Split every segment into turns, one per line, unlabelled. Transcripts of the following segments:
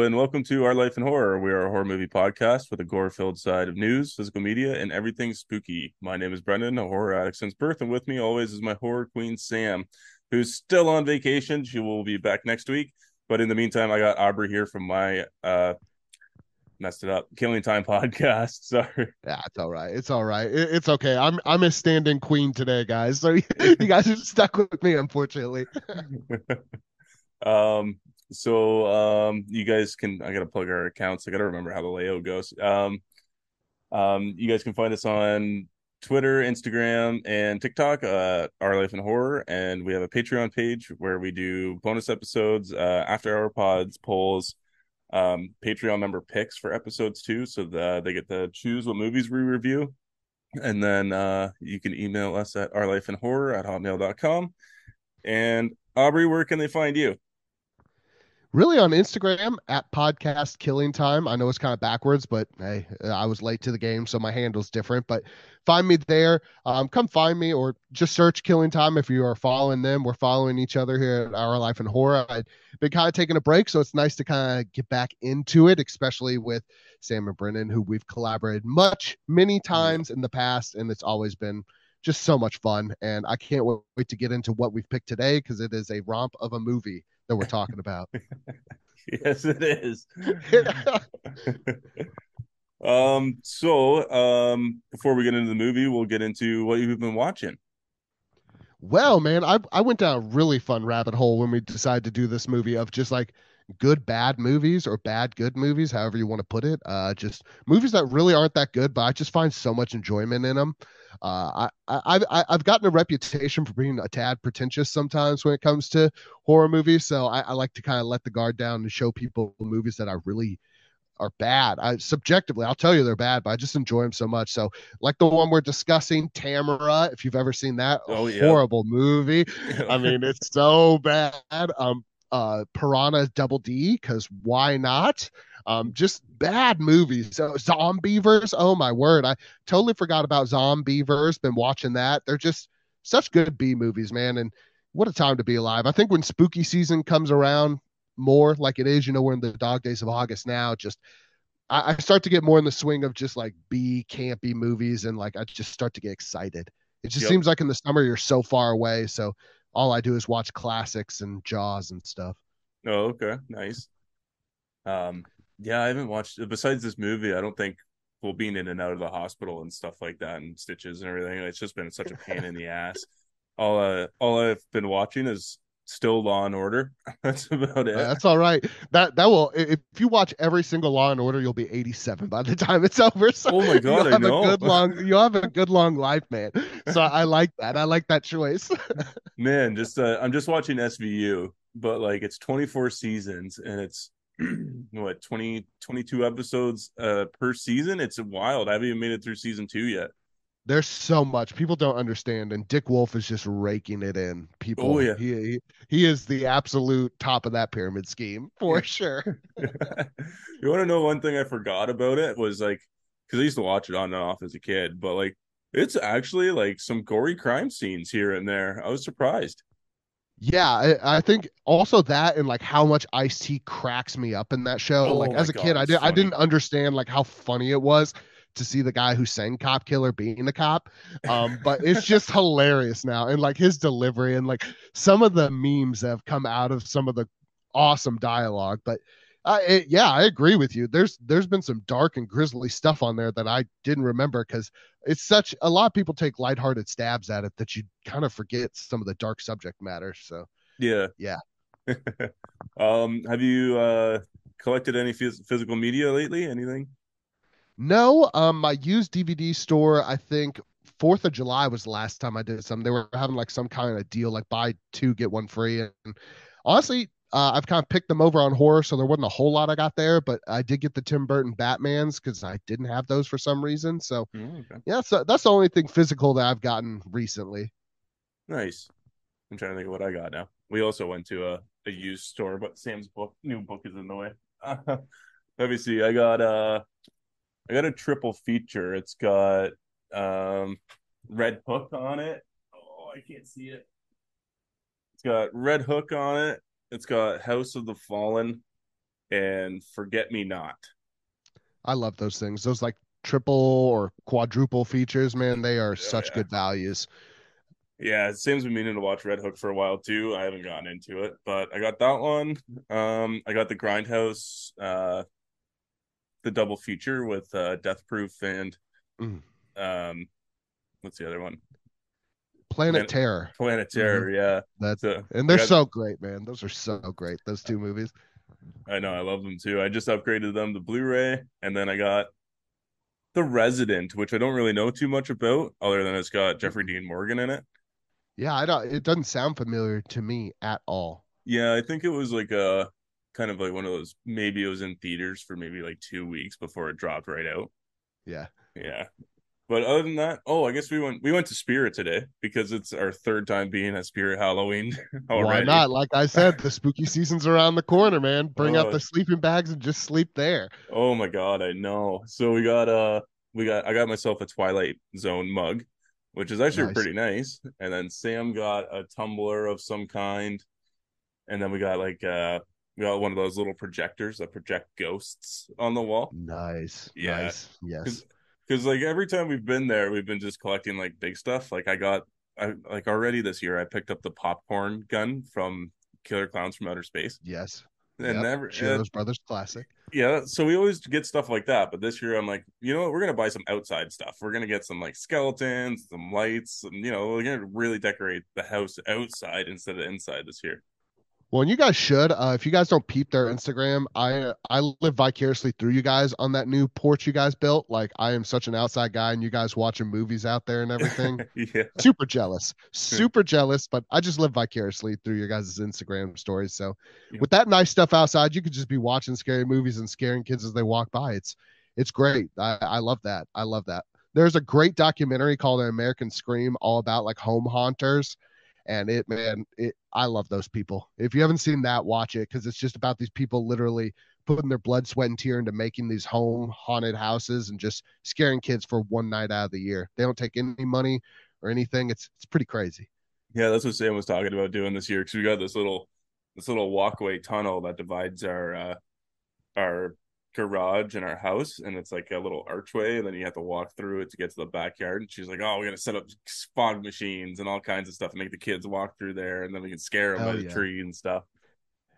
Hello and welcome to Our Life in Horror. We are a horror movie podcast with a gore-filled side of news, physical media, and everything spooky. My name is Brendan, a horror addict since birth, and with me always is my horror queen Sam, who's still on vacation. She will be back next week, but in the meantime, I got Aubrey here from my uh messed it up Killing Time podcast. Sorry.
Yeah, it's all right. It's all right. It, it's okay. I'm I'm a standing queen today, guys. So you guys are stuck with me, unfortunately.
um so um you guys can i gotta plug our accounts. I gotta remember how the layout goes. Um um you guys can find us on twitter instagram and tiktok uh our life in horror. And we have a patreon page where we do bonus episodes uh after our pods polls um patreon member picks for episodes too so that they get to choose what movies we review. And then uh you can email us at our life in horror at hotmail.com and aubrey where can they find you
really on Instagram at podcast killing time. I know it's kind of backwards, but hey, I was late to the game, so my handle's different. But find me there. Um, come find me or just search killing time if you are following them. We're following each other here at Our Life in Horror. I've been kind of taking a break, so it's nice to kind of get back into it, especially with Sam and Brendan, who we've collaborated much, many times in the past, and it's always been just so much fun. And I can't wait to get into what we've picked today because it is a romp of a movie that we're talking about.
yes, it is. um, so um, before we get into the movie, we'll get into what you've been watching.
Well, man, I I went down a really fun rabbit hole when we decided to do this movie of just like good bad movies or bad good movies, however you want to put it. Uh, just movies that really aren't that good, but I just find so much enjoyment in them. Uh, I, I, I, I've gotten a reputation for being a tad pretentious sometimes when it comes to horror movies. So I, I like to kind of let the guard down and show people movies that I really are bad. I subjectively, I'll tell you they're bad, but I just enjoy them so much. So, like the one we're discussing, Tamara, if you've ever seen that, oh, yeah. horrible movie. I mean, it's so bad. Um, uh, Piranha Double D, because why not? Um, just bad movies. So Zombeavers, oh my word, I totally forgot about Zombeavers. Been watching that. They're just such good B movies, man. And what a time to be alive. I think when spooky season comes around more like it is, you know, we're in the dog days of August now, just I, I start to get more in the swing of just like B campy movies and like I just start to get excited. It just yep. seems like in the summer you're so far away. So all I do is watch classics and Jaws and stuff.
Oh, okay. Nice. Um, yeah, I haven't watched besides this movie. I don't think well being in and out of the hospital and stuff like that and stitches and everything. It's just been such a pain in the ass. All uh, all I've been watching is still Law and Order. That's about it.
That's all right. That that will if you watch every single Law and Order, you'll be 87 by the time it's over.
So oh my god,
you'll have
I know.
a good long you'll have a good long life, man. So I like that. I like that choice.
man, just uh, I'm just watching SVU, but like it's 24 seasons and it's what 20 22 episodes uh per season it's wild i haven't even made it through season two yet
there's so much people don't understand and dick wolf is just raking it in people.
Oh yeah.
He, he, he is the absolute top of that pyramid scheme for sure.
You want to know one thing i forgot about it was like because i used to watch it on and off as a kid but like it's actually like some gory crime scenes here and there. I was surprised.
Yeah, I, I, think also that and like how much Ice T cracks me up in that show. Oh like as a God, kid, I did funny. I didn't understand like how funny it was to see the guy who sang Cop Killer being the cop. Um, but it's just hilarious now, and like his delivery and like some of the memes that have come out of some of the awesome dialogue. But uh, it, yeah, I agree with you. There's there's been some dark and grisly stuff on there that I didn't remember because it's such a lot of people take lighthearted stabs at it that you kind of forget some of the dark subject matter. So
yeah,
yeah.
um, have you uh collected any phys- physical media lately? Anything?
No. Um, my used DVD store. I think Fourth of July was the last time I did some. They were having like some kind of deal, like buy two get one free, and honestly, uh, I've kind of picked them over on horror, so there wasn't a whole lot I got there, but I did get the Tim Burton Batmans because I didn't have those for some reason. So mm, okay. yeah, so that's the only thing physical that I've gotten recently.
Nice. I'm trying to think of what I got now. We also went to a, a used store, but Sam's book new book is in the way. let me see. I got uh I got a triple feature. It's got um Red Hook on it. Oh, I can't see it. It's got Red Hook on it it's got House of the Fallen, and Forget Me Not.
I love those things. Those like triple or quadruple features, man, they are
Oh,
such
yeah.
good values.
Yeah, Sam's been meaning to watch Red Hook for a while too. I haven't gotten into it, but I got that one. Um, I got the Grindhouse, uh, the double feature with uh, Death Proof and
Mm.
um, what's the other one?
Planet
Planet-
Terror.
Planet Terror. Yeah,
That's
so
and they're
got-
so great, man. Those are so great. Those two movies.
I know I love them too. I just upgraded them to Blu-ray, and then I got the Resident, which I don't really know too much about, other than it's got Jeffrey Dean Morgan in it.
Yeah, I don't. It doesn't sound familiar to me at all.
Yeah, I think it was like a kind of like one of those. Maybe it was in theaters for maybe like two weeks before it dropped right out.
Yeah.
Yeah. But other than that, oh, I guess we went we went to Spirit today because it's our third time being at Spirit Halloween
Why not? Like I said, the spooky season's around the corner, man. Bring out
Oh.
the sleeping bags and just sleep there.
Oh my god, I know. So we got uh we got I got myself a Twilight Zone mug, which is actually
Nice.
pretty nice. And then Sam got a tumbler of some kind. And then we got like uh we got one of those little projectors that project ghosts on the wall.
Nice.
Yeah.
Nice. Yes.
Cause, Cause like every time we've been there, we've been just collecting like big stuff. Like I got I like already this year I picked up the popcorn gun from Killer Clowns from Outer Space.
Yes.
And
Yep.
never
Shiro's uh, Brothers classic.
yeah, so we always get stuff like that, but this year I'm like, you know what, we're gonna buy some outside stuff. We're gonna get some like skeletons, some lights, and you know, we're gonna really decorate the house outside instead of inside this year.
Well, and you guys should. Uh, if you guys don't peep their Instagram, I I live vicariously through you guys on that new porch you guys built. Like I am such an outside guy, and you guys watching movies out there and everything.
yeah.
super jealous super jealous but i just live vicariously through your guys' instagram stories so
Yeah.
with that nice stuff outside you could just be watching scary movies and scaring kids as they walk by it's it's great i i love that i love that there's a great documentary called american scream all about like home haunters and it man it i love those people if you haven't seen that watch it because it's just about these people literally putting their blood sweat and tear into making these home haunted houses and just scaring kids for one night out of the year they don't take any money or anything. It's it's pretty crazy.
Yeah, that's what Sam was talking about doing this year because we got this little this little walkway tunnel that divides our uh our garage in our house and it's like a little archway and then you have to walk through it to get to the backyard and she's like oh we're gonna set up fog machines and all kinds of stuff and make the kids walk through there and then we can scare them
Hell
by the tree and stuff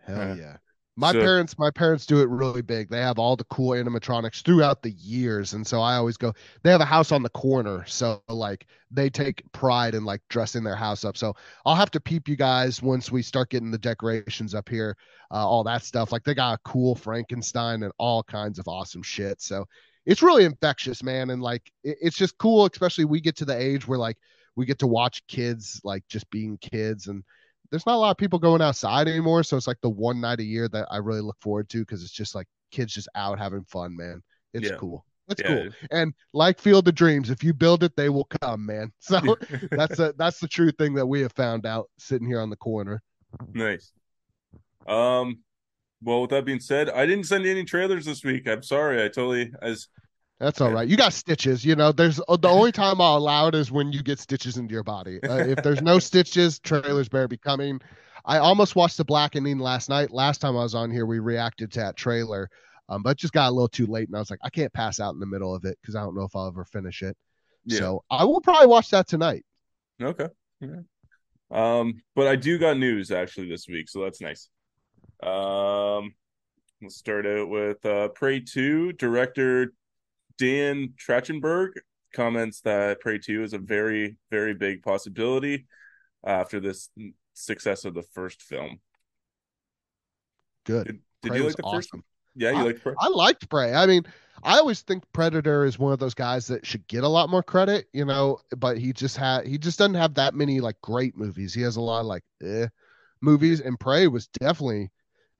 Hell yeah. My
so-
parents, my parents do it really big. They have all the cool animatronics throughout the years, and so I always go. They have a house on the corner, so like they take pride in like dressing their house up. So I'll have to peep you guys once we start getting the decorations up here, uh, all that stuff. Like they got a cool Frankenstein and all kinds of awesome shit. So it's really infectious, man, and like it, it's just cool. Especially we get to the age where like we get to watch kids like just being kids and there's not a lot of people going outside anymore. So it's like the one night a year that I really look forward to because it's just like kids just out having fun, man. It's
Yeah.
cool. It's
Yeah.
cool. And like Field of Dreams, if you build it, they will come, man. So that's a that's the true thing that we have found out sitting here on the corner.
nice um well with that being said i didn't send any trailers this week i'm sorry i totally as
That's all right. You got stitches. You know, there's uh, the only time I'll allow it is when you get stitches into your body. Uh, if there's no stitches, trailers better be coming. I almost watched the Blackening last night. Last time I was on here, we reacted to that trailer, um, but just got a little too late, and I was like, I can't pass out in the middle of it because I don't know if I'll ever finish it.
yeah
So I will probably watch that tonight.
Okay. Yeah. Um, but I do got news actually this week, so that's nice. Um, let's start out with uh Prey 2 director Dan Trachtenberg comments that Prey 2 is a very, very big possibility after this success of the first film.
Good.
Did, did you like the first
one?
Yeah, you liked Prey?
I liked Prey. I mean, I always think Predator is one of those guys that should get a lot more credit, you know, but he just had he just doesn't have that many like great movies. He has a lot of like eh movies and Prey was definitely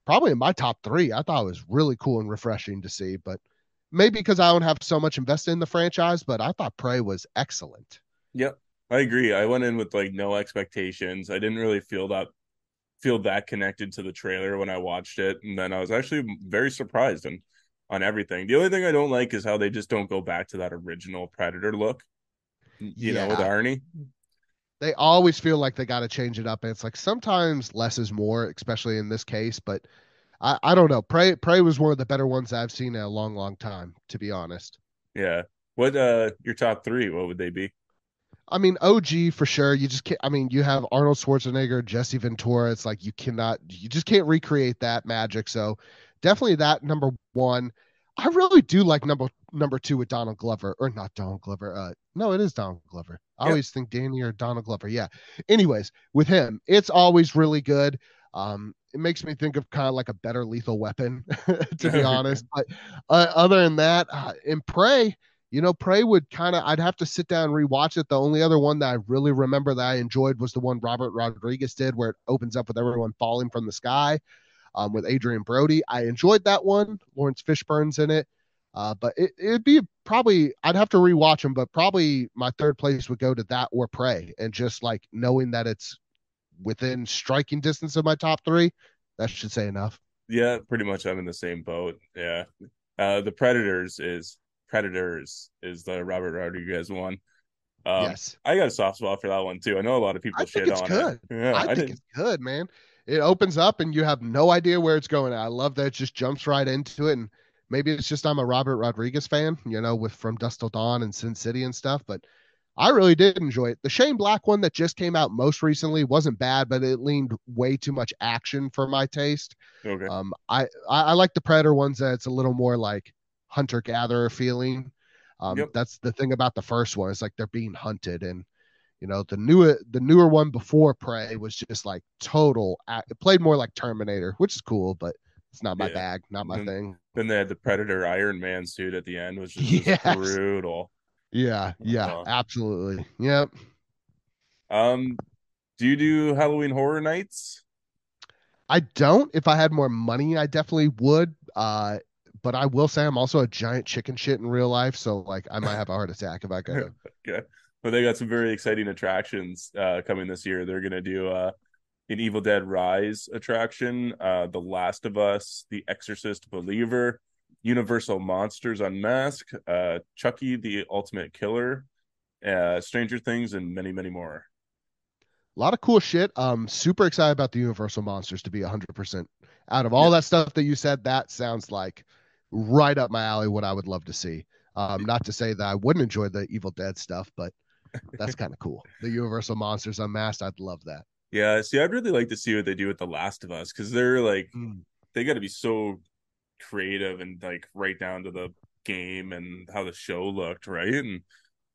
probably in my top 3. I thought it was really cool and refreshing to see, but maybe because I don't have so much invested in the franchise, but I thought Prey was excellent.
Yep, I agree. I went in with like no expectations. I didn't really feel that feel that connected to the trailer when I watched it, and then I was actually very surprised and on everything. The only thing I don't like is how they just don't go back to that original Predator look. You know, with Arnie.
they always feel like they got to change it up and it's like sometimes less is more especially in this case but I, I don't know. Prey Prey was one of the better ones I've seen in a long, long time, to be honest.
Yeah. What uh your top three? What would they be?
I mean, OG for sure. You just can't. I mean, you have Arnold Schwarzenegger, Jesse Ventura. It's like you cannot, you just can't recreate that magic. So, definitely that number one. I really do like number number two with Donald Glover, or not Donald Glover. Uh, no, it is Donald Glover. I always think Danny or Donald Glover. Yeah. Anyways, with him, it's always really good. Um, it makes me think of kind of like a better lethal weapon, to be honest. But uh, other than that, uh, in Prey, you know, Prey would kind of, I'd have to sit down and rewatch it. The only other one that I really remember that I enjoyed was the one Robert Rodriguez did, where it opens up with everyone falling from the sky um, with Adrien Brody. I enjoyed that one. Laurence Fishburne's in it. Uh, but it, it'd be probably, I'd have to rewatch them, but probably my third place would go to that or Prey. And just like knowing that it's within striking distance of my top three, that should say enough.
Yeah, pretty much. I'm in the same boat. Yeah. Uh, the Predators is Predators is the Robert Rodriguez one. Um, yes, I got a soft spot for that one too. I know a lot of people
I
shit
on good. it. Yeah, I, I think it's good, man. It opens up and you have no idea where it's going. I love that it just jumps right into it. And maybe it's just I'm a Robert Rodriguez fan, you know, with From Dusk Till Dawn and Sin City and stuff. But I really did enjoy it. The Shane Black one that just came out most recently wasn't bad, but it leaned way too much action for my taste. Okay. Um, I, I, I like the Predator ones that it's a little more like hunter gatherer feeling. Um, yep. That's the thing about the first one. It's like they're being hunted, and you know the newer the newer one before Prey was just like total. It played more like Terminator, which is cool, but it's not my yeah. bag, not my
then,
thing.
Then they had the Predator Iron Man suit at the end, which is yes. brutal.
Yeah, yeah, absolutely. Yep.
Um, do you do Halloween Horror Nights?
I don't. If I had more money, I definitely would. Uh, but I will say I'm also a giant chicken shit in real life, so like I might have a heart attack if I go.
okay. But they got some very exciting attractions uh, coming this year. They're gonna do uh, an Evil Dead Rise attraction, uh, The Last of Us, The Exorcist Believer, Universal Monsters Unmasked, uh, Chucky the Ultimate Killer, uh, Stranger Things, and many, many more.
A lot of cool shit. Um, super excited about the Universal Monsters to be 100%. Out of all yeah. that stuff that you said, that sounds like right up my alley. What I would love to see. Um, not to say that I wouldn't enjoy the Evil Dead stuff, but that's kind of cool. The Universal Monsters Unmasked, I'd love that.
Yeah, see, I'd really like to see what they do with The Last of Us because they're like, mm. they got to be so creative and like right down to the game and how the show looked, right? And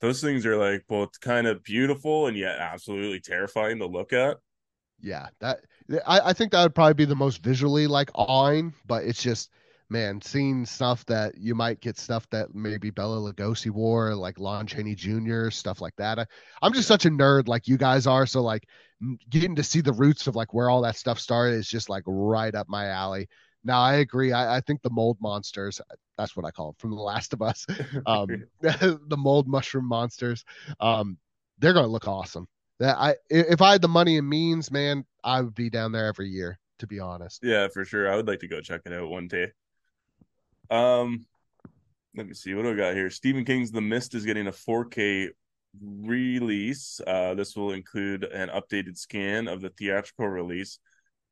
those things are like both kind of beautiful and yet absolutely terrifying to look at.
Yeah, that I, I think that would probably be the most visually like awing, but it's just man, seeing stuff that you might get stuff that maybe Bela Lugosi wore, like Lon Chaney Jr., stuff like that. I, am just such a nerd like you guys are. So like getting to see the roots of like where all that stuff started is just like right up my alley. Now I agree. I, I think the mold monsters, that's what I call them from The Last of Us. Um, the mold mushroom monsters. Um, they're gonna look awesome. That I if I had the money and means, man, I would be down there every year, to be honest.
Yeah, for sure. I would like to go check it out one day. Um let me see what do I got here. Stephen King's The Mist is getting a 4K release. Uh, this will include an updated scan of the theatrical release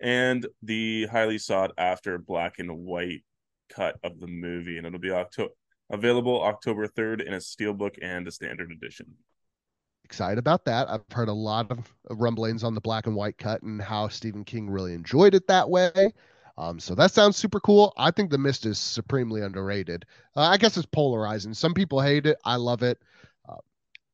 and the highly sought after black and white cut of the movie, and it'll be October available October 3rd in a steelbook and a standard edition.
Excited about that. I've heard a lot of rumblings on the black and white cut and how Stephen King really enjoyed it that way. Um, so that sounds super cool. I think The Mist is supremely underrated. Uh, I guess it's polarizing. Some people hate it. I love it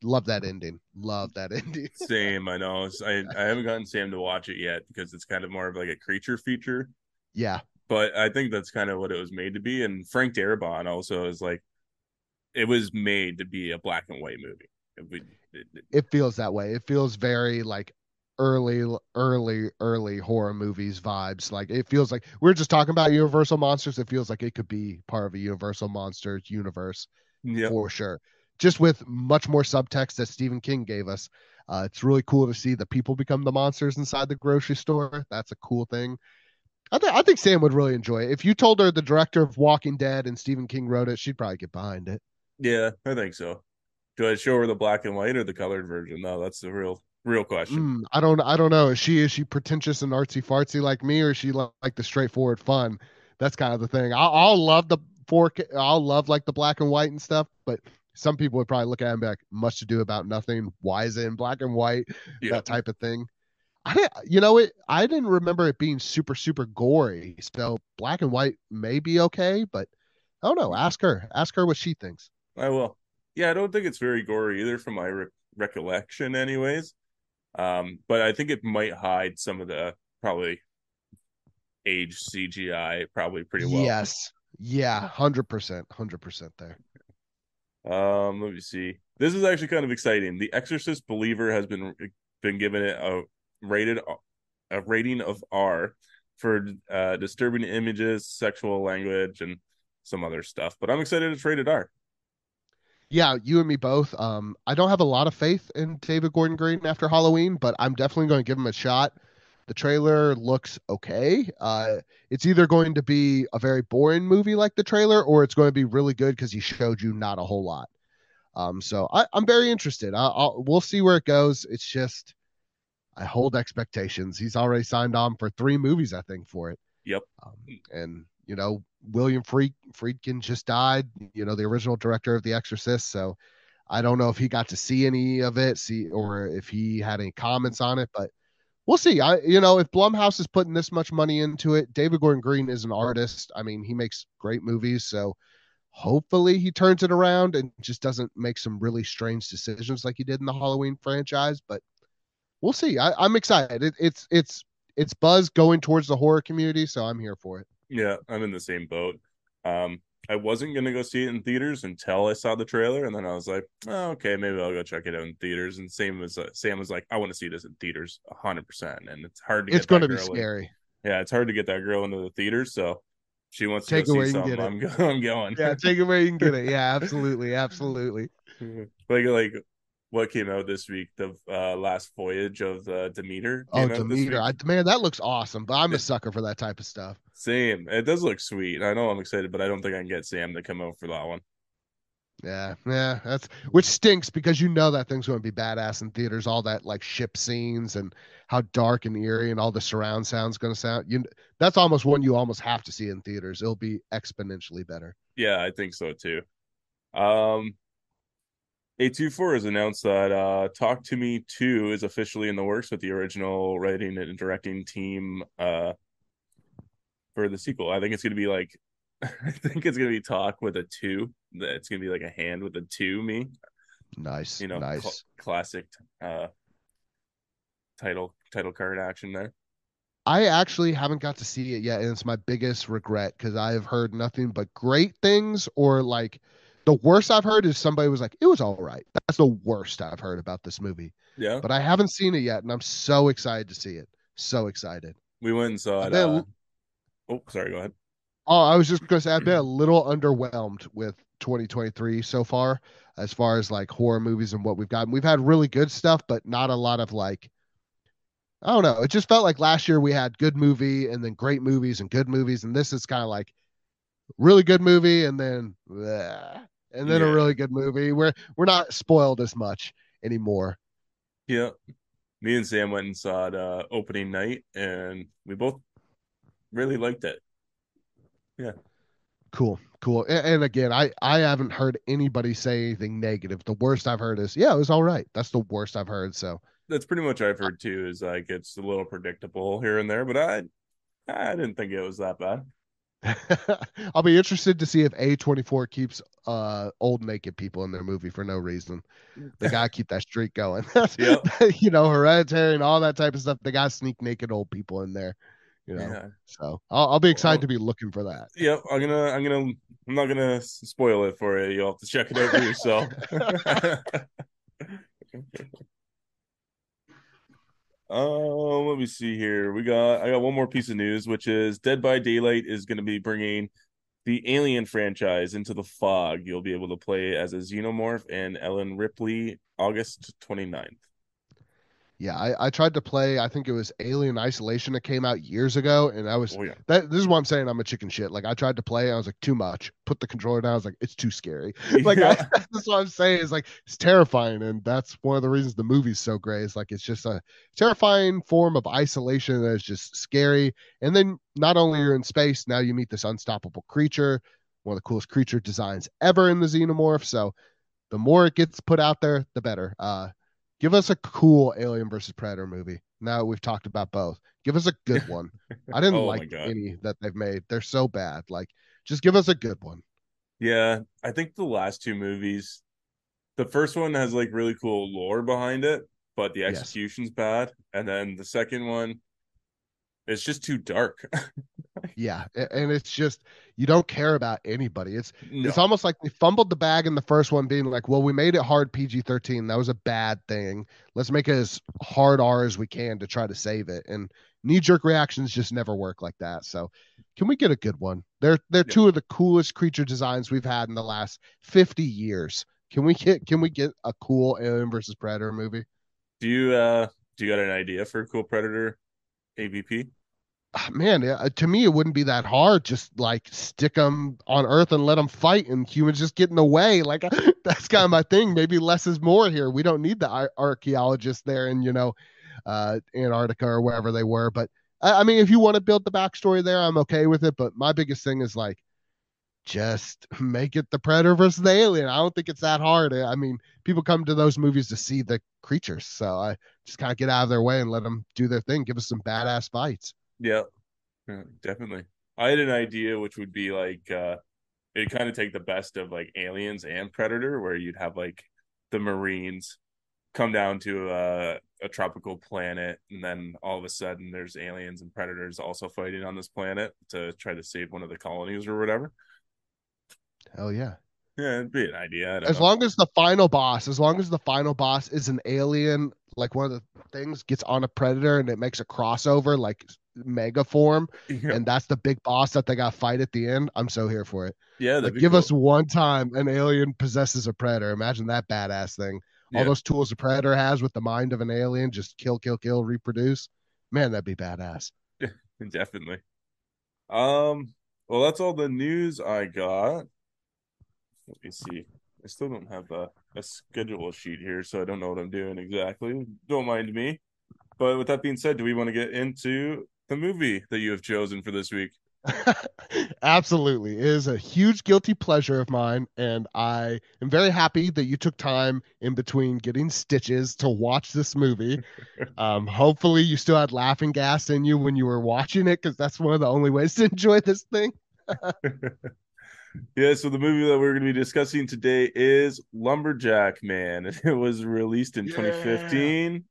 love that ending. Love that ending.
Same, I know. I I haven't gotten Sam to watch it yet because it's kind of more of like a creature feature.
Yeah,
but I think that's kind of what it was made to be. And Frank Darabont also is like, it was made to be a black and white movie.
It, it, it feels that way. It feels very like early, early, early horror movies vibes. Like it feels like we're just talking about Universal monsters. It feels like it could be part of a Universal monsters universe yep. for sure just with much more subtext that Stephen King gave us. Uh, it's really cool to see the people become the monsters inside the grocery store. That's a cool thing. I, th- I think Sam would really enjoy it. If you told her the director of Walking Dead and Stephen King wrote it, she'd probably get behind it.
Yeah, I think so. Do I show her the black and white or the colored version? No, that's the real Real question.
Mm, I don't I don't know. Is she is she pretentious and artsy fartsy like me, or is she li- like the straightforward fun? That's kind of the thing. I'll, I'll love the 4K. I'll love like the black and white and stuff, but some people would probably look at it and be like, "Much to do about nothing. Why is it in black and white?"
Yeah.
That type of thing. I didn't, you know it. I didn't remember it being super super gory. So black and white may be okay, but I don't know. Ask her. Ask her what she thinks.
I will. Yeah, I don't think it's very gory either from my re- recollection anyways. Um, but I think it might hide some of the probably age CGI probably pretty well.
Yes. Yeah. Hundred percent. Hundred percent there.
Um, let me see. This is actually kind of exciting. The Exorcist Believer has been been given it a rated a rating of R for uh, disturbing images, sexual language, and some other stuff. But I'm excited it's rated R.
Yeah, you and me both. Um, I don't have a lot of faith in David Gordon Green after Halloween, but I'm definitely going to give him a shot. The trailer looks okay. Uh, it's either going to be a very boring movie like the trailer, or it's going to be really good because he showed you not a whole lot. Um, so I, I'm very interested. I, I'll, we'll see where it goes. It's just I hold expectations. He's already signed on for three movies, I think, for it.
Yep.
Um, and you know, William Fried, Friedkin just died. You know, the original director of The Exorcist. So I don't know if he got to see any of it, see, or if he had any comments on it, but we'll see. I, you know, if Blumhouse is putting this much money into it, David Gordon Green is an artist. I mean, he makes great movies, so hopefully he turns it around and just doesn't make some really strange decisions like he did in the Halloween franchise. But we'll see. I, I'm excited. It, it's it's it's buzz going towards the horror community, so I'm here for it.
Yeah, I'm in the same boat. Um, I wasn't gonna go see it in theaters until I saw the trailer, and then I was like, oh, okay, maybe I'll go check it out in theaters. And same as uh, Sam was like, I want to see this in theaters, hundred percent. And it's hard to.
It's
going
to be scary.
In. Yeah, it's hard to get that girl into the theaters, so she wants to
take
go
it
see something.
can get
I'm, I'm going.
Yeah, take it where you can get it. Yeah, absolutely, absolutely.
like like what came out this week the uh, last voyage of uh, demeter
oh demeter. I, man that looks awesome but i'm a sucker for that type of stuff.
Same. It does look sweet i know i'm excited but i don't think i can get sam to come out for that one.
Yeah yeah that's which stinks because you know that thing's going to be badass in theaters all that like ship scenes and how dark and eerie and all the surround sounds going to sound. You that's almost one you almost have to see in theaters. It'll be exponentially better.
Yeah i think so too. Um a24 has announced that uh, Talk to Me 2 is officially in the works with the original writing and directing team uh, for the sequel. I think it's going to be like, I think it's going to be Talk with a 2. It's going to be like a hand with a 2 me.
Nice.
You know,
nice.
Cl- classic uh, title title card action there.
I actually haven't got to see it yet, and it's my biggest regret because I have heard nothing but great things or like – the worst I've heard is somebody was like, it was all right. That's the worst I've heard about this movie.
Yeah.
But I haven't seen it yet, and I'm so excited to see it. So excited.
We went and saw it. Uh... Oh, sorry. Go ahead.
Oh, I was just going to say, I've been a little underwhelmed with 2023 so far, as far as like horror movies and what we've gotten. We've had really good stuff, but not a lot of like, I don't know. It just felt like last year we had good movie and then great movies and good movies. And this is kind of like really good movie and then bleh, and then yeah. a really good movie. We're we're not spoiled as much anymore.
Yeah. Me and Sam went and saw it uh, opening night and we both really liked it. Yeah.
Cool. Cool. And, and, again, I I haven't heard anybody say anything negative. The worst I've heard is, yeah, it was all right. That's the worst I've heard. So
that's pretty much I've heard too. Is like it's a little predictable here and there, but I I didn't think it was that bad.
I'll be interested to see if A24 keeps uh old naked people in their movie for no reason. They gotta keep that streak going. yep. you know, hereditary and all that type of stuff. They gotta sneak naked old people in there. You know, yeah. so I'll, I'll, be excited well, to be looking for that.
Yep, I'm gonna, I'm gonna, I'm not gonna spoil it for you. You'll have to check it out for yourself. Oh, let me see here. We got I got one more piece of news, which is Dead by Daylight is going to be bringing the Alien franchise into the fog. You'll be able to play as a xenomorph and Ellen Ripley August 29th.
Yeah, I, I tried to play. I think it was Alien Isolation that came out years ago, and I was
Oh yeah.
that. This is why I'm saying I'm a chicken shit. Like I tried to play, I was like too much. Put the controller down. I was like it's too scary. Like I,
Yeah.
that's what I'm saying. Is like it's terrifying, and that's one of the reasons the movie's so great. Is like it's just a terrifying form of isolation that is just scary. And then not only you're in space, now you meet this unstoppable creature, one of the coolest creature designs ever in the Xenomorph. So the more it gets put out there, the better. Uh, give us a cool Alien versus Predator movie. Now we've talked about both. Give us a good one. I didn't
Oh
like any that they've made. They're so bad. Like, just give us a good one.
Yeah, I think the last two movies, the first one has like really cool lore behind it, but the
Yes.
execution's bad. And then the second one, it's just too dark.
Yeah, and it's just you don't care about anybody. It's
No.
it's almost like they fumbled the bag in the first one, being like, "Well, we made it hard PG-13. That was a bad thing. Let's make it as hard R as we can to try to save it." And knee-jerk reactions just never work like that. So, can we get a good one? They're they're
Yeah.
two of the coolest creature designs we've had in the last 50 years. Can we get can we get a cool Alien versus Predator movie?
Do you uh do you got an idea for a cool Predator AVP?
Ah, man, uh, to me, it wouldn't be that hard. Just like stick them on Earth and let them fight, and humans just get in the way. Like that's kind of my thing. Maybe less is more here. We don't need the archaeologists there in you know uh, Antarctica or wherever they were. But I, I mean, if you want to build the backstory there, I'm okay with it. But my biggest thing is like just make it the predator versus the alien. I don't think it's that hard. I mean, people come to those movies to see the creatures, so I just kind of get out of their way and let them do their thing. Give us some badass fights.
Yeah, yeah, definitely. I had an idea which would be like uh it'd kind of take the best of like aliens and Predator, where you'd have like the Marines come down to a, a tropical planet, and then all of a sudden there's aliens and predators also fighting on this planet to try to save one of the colonies or whatever.
Hell yeah.
Yeah, it'd be an idea. I don't
as
know.
long as the final boss, as long as the final boss is an alien, like one of the things gets on a predator and it makes a crossover, like mega form,
yeah,
and that's the big boss that they got to fight at the end. I'm so here for it.
yeah
Like, give
cool.
us one time an alien possesses a predator. Imagine that badass thing. All those tools a predator has with the mind of an alien, just kill, kill, kill, reproduce. Man, that'd be badass.
Definitely. Um, well, that's all the news I got. Let me see. I still don't have a, a schedule sheet here, so I don't know what I'm doing exactly. Don't mind me. But with that being said, do we want to get into the movie that you have chosen for this week?
Absolutely. It is a huge guilty pleasure of mine. And I am very happy that you took time in between getting stitches to watch this movie. Um, hopefully, you still had laughing gas in you when you were watching it, because that's one of the only ways to enjoy this thing.
Yeah, so the movie that we're going to be discussing today is Lumberjack Man. It was released in
Yeah.
2015.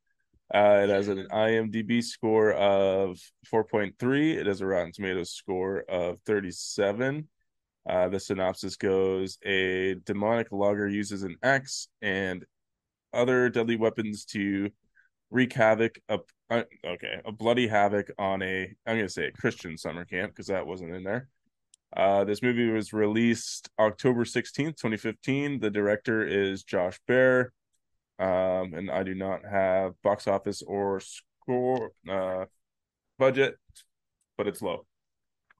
Uh, it has an IMDb score of 4.3. It has a Rotten Tomatoes score of 37. Uh, the synopsis goes A demonic logger uses an axe and other deadly weapons to wreak havoc. Up, uh, okay, a bloody havoc on a, I'm going to say a Christian summer camp because that wasn't in there. Uh, this movie was released October 16th, 2015. The director is Josh Bear. Um, and I do not have box office or score uh budget, but it's low.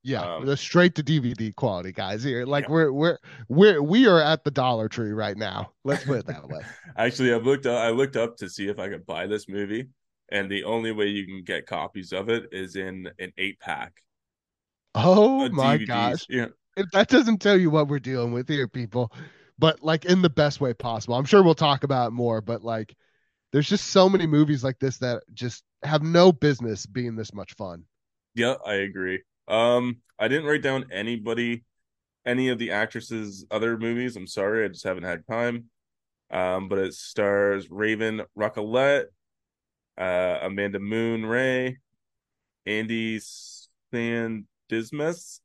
Yeah,
Um,
the straight to DVD quality guys here. Like
Yeah.
we're we're we're we are at the Dollar Tree right now. Let's put it that way.
Actually, I've looked up, I looked up to see if I could buy this movie, and the only way you can get copies of it is in an eight pack.
Oh my
DVDs.
gosh.
Yeah.
if that doesn't tell you what we're dealing with here, people, but like in the best way possible. I'm sure we'll talk about it more, but like there's just so many movies like this that just have no business being this much fun.
Yeah, I agree. Um, I didn't write down anybody, any of the actresses' other movies. I'm sorry, I just haven't had time. Um, but it stars Raven Rockellette, uh, Amanda Moon Ray, Andy Sandismus.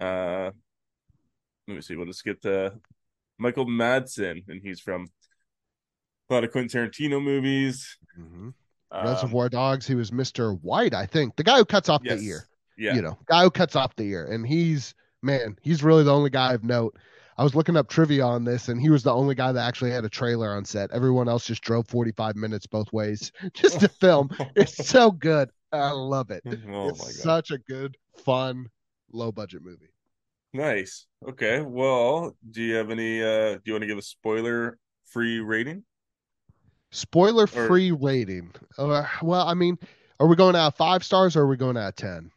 Uh, let me see. We'll just get the Michael Madsen, and he's from a lot of Quentin Tarantino movies. Um,
Reservoir Dogs, he was Mr. White, I think. The guy who cuts off
yes.
the ear.
Yeah.
You know, guy who cuts off the ear. And he's man, he's really the only guy of note. I was looking up trivia on this, and he was the only guy that actually had a trailer on set. Everyone else just drove 45 minutes both ways just to film. It's so good. I love it.
Oh
it's
my god.
such a good, fun, low budget movie.
Nice. Okay. Well, do you have any uh do you want to give a spoiler free rating?
Spoiler
Or
free rating. Uh, well, I mean, are we going out five stars or are we going out 10?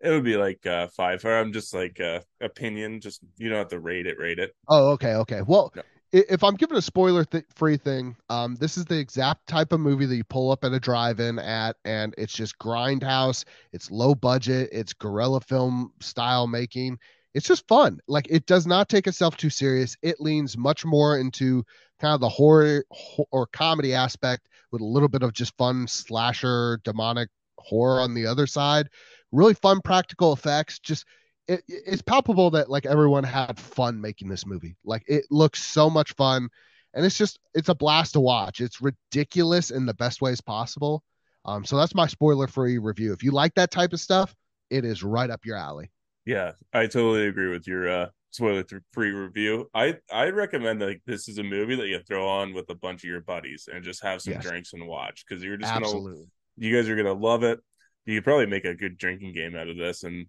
it would be like uh five. Or I'm just like uh opinion, just you don't have to rate it, rate it.
Oh, okay, okay. Well,
No.
If I'm giving a spoiler th- free thing, um, this is the exact type of movie that you pull up at a drive-in at, and it's just grindhouse. It's low budget. It's guerrilla film style making. It's just fun. Like it does not take itself too serious. It leans much more into kind of the horror ho- or comedy aspect with a little bit of just fun slasher demonic horror on the other side. Really fun practical effects. Just it, it's palpable that like everyone had fun making this movie. Like it looks so much fun, and it's just it's a blast to watch. It's ridiculous in the best ways possible. Um, so that's my spoiler-free review. If you like that type of stuff, it is right up your alley.
Yeah, I totally agree with your uh spoiler-free review. I I recommend like this is a movie that you throw on with a bunch of your buddies and just have some
Yes.
drinks and watch because you're just gonna you guys are gonna love it. You could probably make a good drinking game out of this, and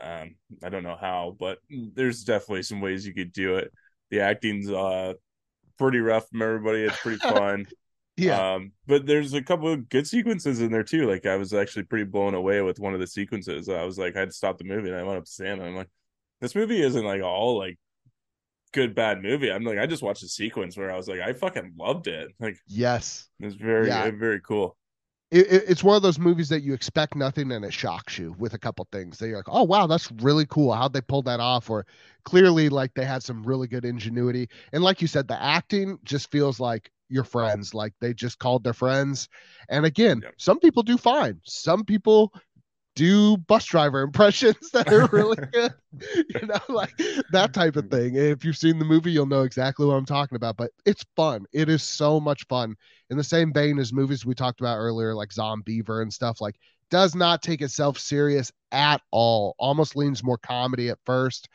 um, I don't know how, but there's definitely some ways you could do it. The acting's uh pretty rough from everybody. It's pretty fun.
Yeah.
Um, but there's a couple of good sequences in there too. Like I was actually pretty blown away with one of the sequences. I was like, I had to stop the movie, and I went up to Sam, and I'm like, this movie isn't like all like good bad movie. I'm like, I just watched a sequence where I was like, I fucking loved it. Like
yes.
it's very
Yeah.
very cool.
It, it, it's one of those movies that you expect nothing and it shocks you with a couple things that you're like, oh wow, that's really cool. How'd they pull that off? Or clearly, like they had some really good ingenuity. And like you said, the acting just feels like your friends, like they just called their friends. And again, some people do fine. Some people do bus driver impressions that are really good. you know, like that mm-hmm. type of thing. If you've seen the movie, you'll know exactly what I'm talking about. But it's fun. It is so much fun. In the same vein as movies we talked about earlier, like Zombeaver and stuff, like does not take itself serious at all. Almost leans more comedy at first.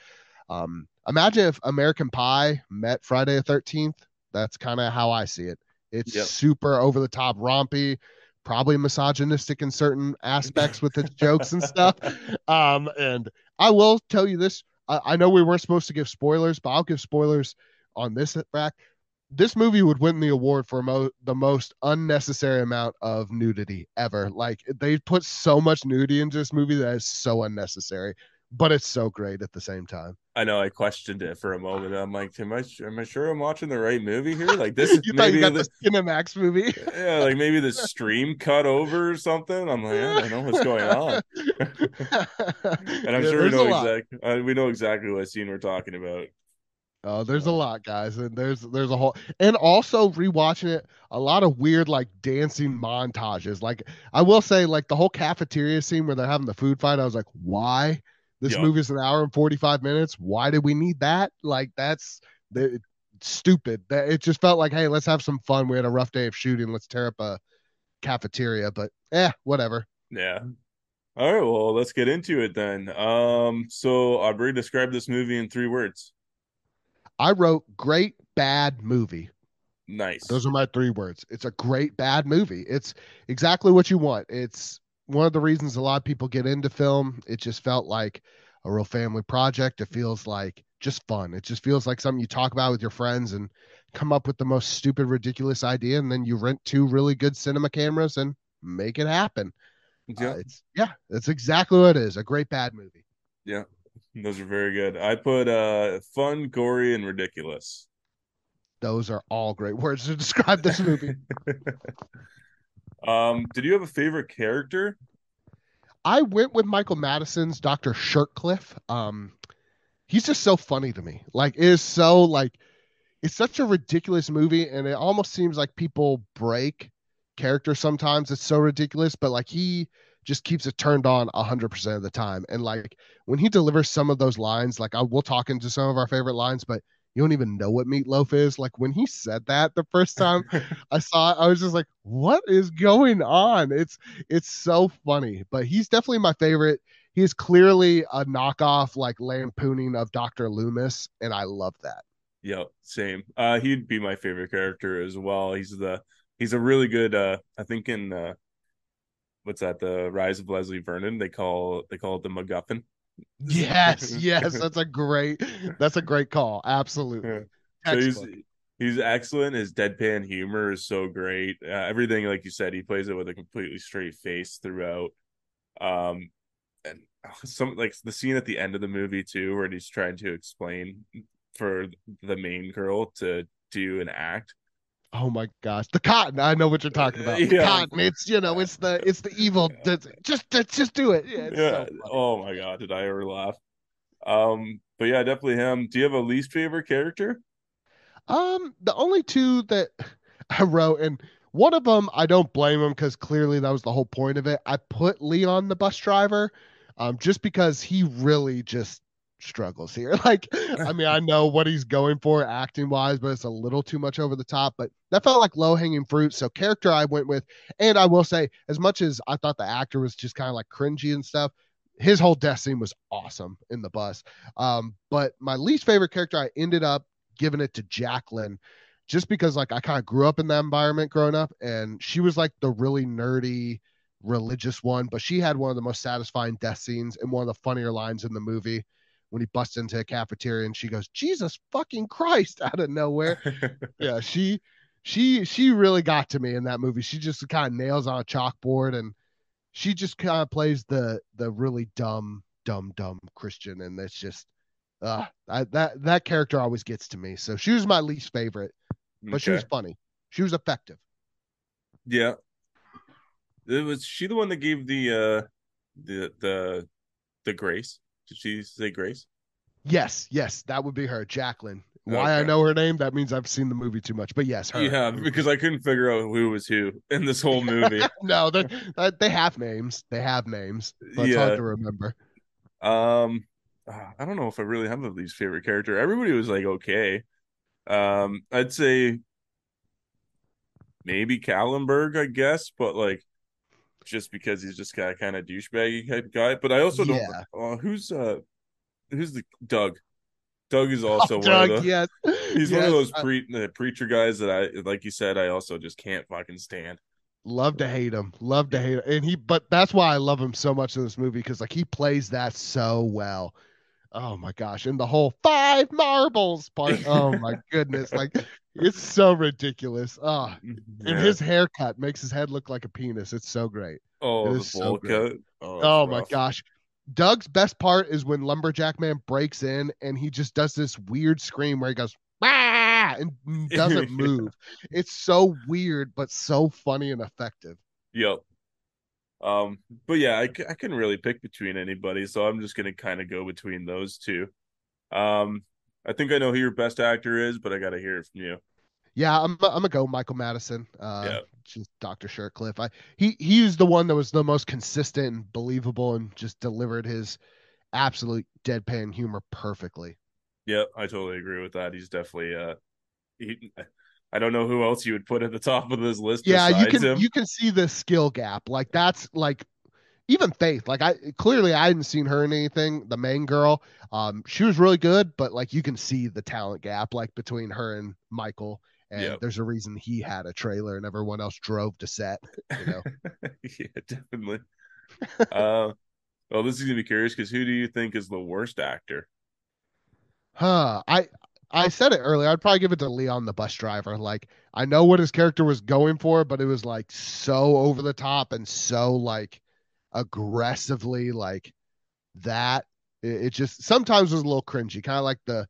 Um, imagine if American Pie met Friday the 13th. That's kind of how I see it. It's
Yep.
super over the top, rompy, probably misogynistic in certain aspects with its jokes and stuff. Um, and I will tell you this. I, I know we weren't supposed to give spoilers, but I'll give spoilers on this fact. This movie would win the award for mo- the most unnecessary amount of nudity ever. Like they put so much nudity into this movie that is so unnecessary, but it's so great at the same time.
I know I questioned it for a moment. I'm like, am I am I sure I'm watching the right movie here? Like this is
you thought
maybe
you got
the,
the Cinemax movie.
yeah, like maybe the stream cut over or something. I'm like, I don't know what's going on. And I'm
Yeah,
sure we know exactly uh, we know exactly what scene we're talking about.
Oh, there's a lot, guys, and there's there's a whole and also rewatching it, a lot of weird like dancing montages. Like I will say, like the whole cafeteria scene where they're having the food fight, I was like, why? This
Yeah.
movie is an hour and 45 minutes. Why did we need that? Like that's the stupid. That it just felt like, hey, let's have some fun. We had a rough day of shooting. Let's tear up a cafeteria, but eh, whatever.
Yeah. All right, well, let's get into it then. Um, so Aubrey, describe this movie in three words.
I wrote great bad movie.
Nice.
Those are my three words. It's a great bad movie. It's exactly what you want. It's one of the reasons a lot of people get into film. It just felt like a real family project. It feels like just fun. It just feels like something you talk about with your friends and come up with the most stupid, ridiculous idea, and then you rent two really good cinema cameras and make it happen.
Yeah,
Uh, it's yeah, that's exactly what it is. A great bad movie.
Those are very good. I put uh fun, gory, and ridiculous.
Those are all great words to describe this movie.
Um, did you have a favorite character?
I went with Michael Madsen's Dr. Shirtcliffe. Um, he's just so funny to me. Like, it is so like it's such a ridiculous movie, and it almost seems like people break character sometimes. It's so ridiculous, but like he just keeps it turned on hundred percent of the time. And like when he delivers some of those lines, like I we'll talk into some of our favorite lines, but you don't even know what meatloaf is. Like when he said that the first time I saw it, I was just like, what is going on? It's it's so funny. But he's definitely my favorite. he is clearly a knockoff like lampooning of Dr. Loomis and I love that.
Yep, same. Uh he'd be my favorite character as well. He's the he's a really good uh I think in uh what's that, the rise of Leslie Vernon, they call they call it the MacGuffin.
Yes, yes, that's a great that's a great call. Absolutely.
so he's he's excellent. His deadpan humor is so great. Uh, everything, like you said, he plays it with a completely straight face throughout. Um, and some like the scene at the end of the movie too, where he's trying to explain for the main girl to do an act.
Oh my gosh, the cotton! I know what you're talking about. The yeah. cotton. It's you know, it's the it's the evil. That's, just just do it. Yeah.
yeah. So oh my god, did I ever laugh? Um, but yeah, definitely him. Do you have a least favorite character?
Um, the only two that I wrote, and one of them I don't blame him because clearly that was the whole point of it. I put Leon the bus driver, um, just because he really just struggles here. Like, I mean, I know what he's going for acting wise, but it's a little too much over the top. But that felt like low hanging fruit. So character I went with, and I will say, as much as I thought the actor was just kind of like cringy and stuff, his whole death scene was awesome in the bus. Um, but my least favorite character, I ended up giving it to Jacqueline just because like I kind of grew up in that environment growing up and she was like the really nerdy religious one, but she had one of the most satisfying death scenes and one of the funnier lines in the movie when he busts into a cafeteria and she goes, Jesus fucking Christ out of nowhere. yeah, she she she really got to me in that movie. She just kind of nails on a chalkboard and she just kind of plays the the really dumb, dumb, dumb Christian, and it's just uh I, that that character always gets to me. So she was my least favorite, but okay. she was funny. She was effective.
Yeah. It was she the one that gave the uh the the the grace? Did she say grace?
Yes, yes, that would be her, Jacqueline. Why okay. I know her name, that means I've seen the movie too much. But yes, her.
Yeah, because I couldn't figure out who was who in this whole movie.
no, they uh, they have names. They have names. But yeah. it's hard to remember.
Um, I don't know if I really have a least favorite character. Everybody was like okay. Um, I'd say maybe Callenberg, I guess, but like just because he's just got kind of douchebaggy type guy. But I also don't. Uh, who's uh, who's the Doug? Doug is also oh, one Doug, of the. Yes. He's yes. one of those pre- the preacher guys that I, like you said, I also just can't fucking stand.
Love to hate him. Love to hate him. And he, but that's why I love him so much in this movie because like he plays that so well. Oh my gosh. And the whole five marbles part. Oh my goodness. Like it's so ridiculous. Oh, yeah. and his haircut makes his head look like a penis. It's so great.
Oh, the bowl so cut.
Oh, oh my gosh. Doug's best part is when Lumberjack Man breaks in and he just does this weird scream where he goes, ah! and doesn't move. it's so weird, but so funny and effective.
Yep. Um, but yeah, I, I couldn't really pick between anybody, so I'm just gonna kind of go between those two. Um, I think I know who your best actor is, but I got to hear it from you.
Yeah, I'm I'm gonna go Michael Madsen. Uh, yeah. just Dr. Sutcliffe. I he he's the one that was the most consistent and believable and just delivered his absolute deadpan humor perfectly.
Yep, I totally agree with that. He's definitely uh he I don't know who else you would put at the top of this list.
Yeah, you can
him.
you can see the skill gap. Like that's like even Faith. Like I clearly I hadn't seen her in anything. The main girl, um, she was really good, but like you can see the talent gap like between her and Michael. And yep. there's a reason he had a trailer and everyone else drove to set. You know.
yeah, definitely. uh, well, this is gonna be curious because who do you think is the worst actor?
Huh. I I said it earlier. I'd probably give it to Leon the bus driver. Like I know what his character was going for, but it was like so over the top and so like aggressively like that. It, it just sometimes was a little cringy, kind of like the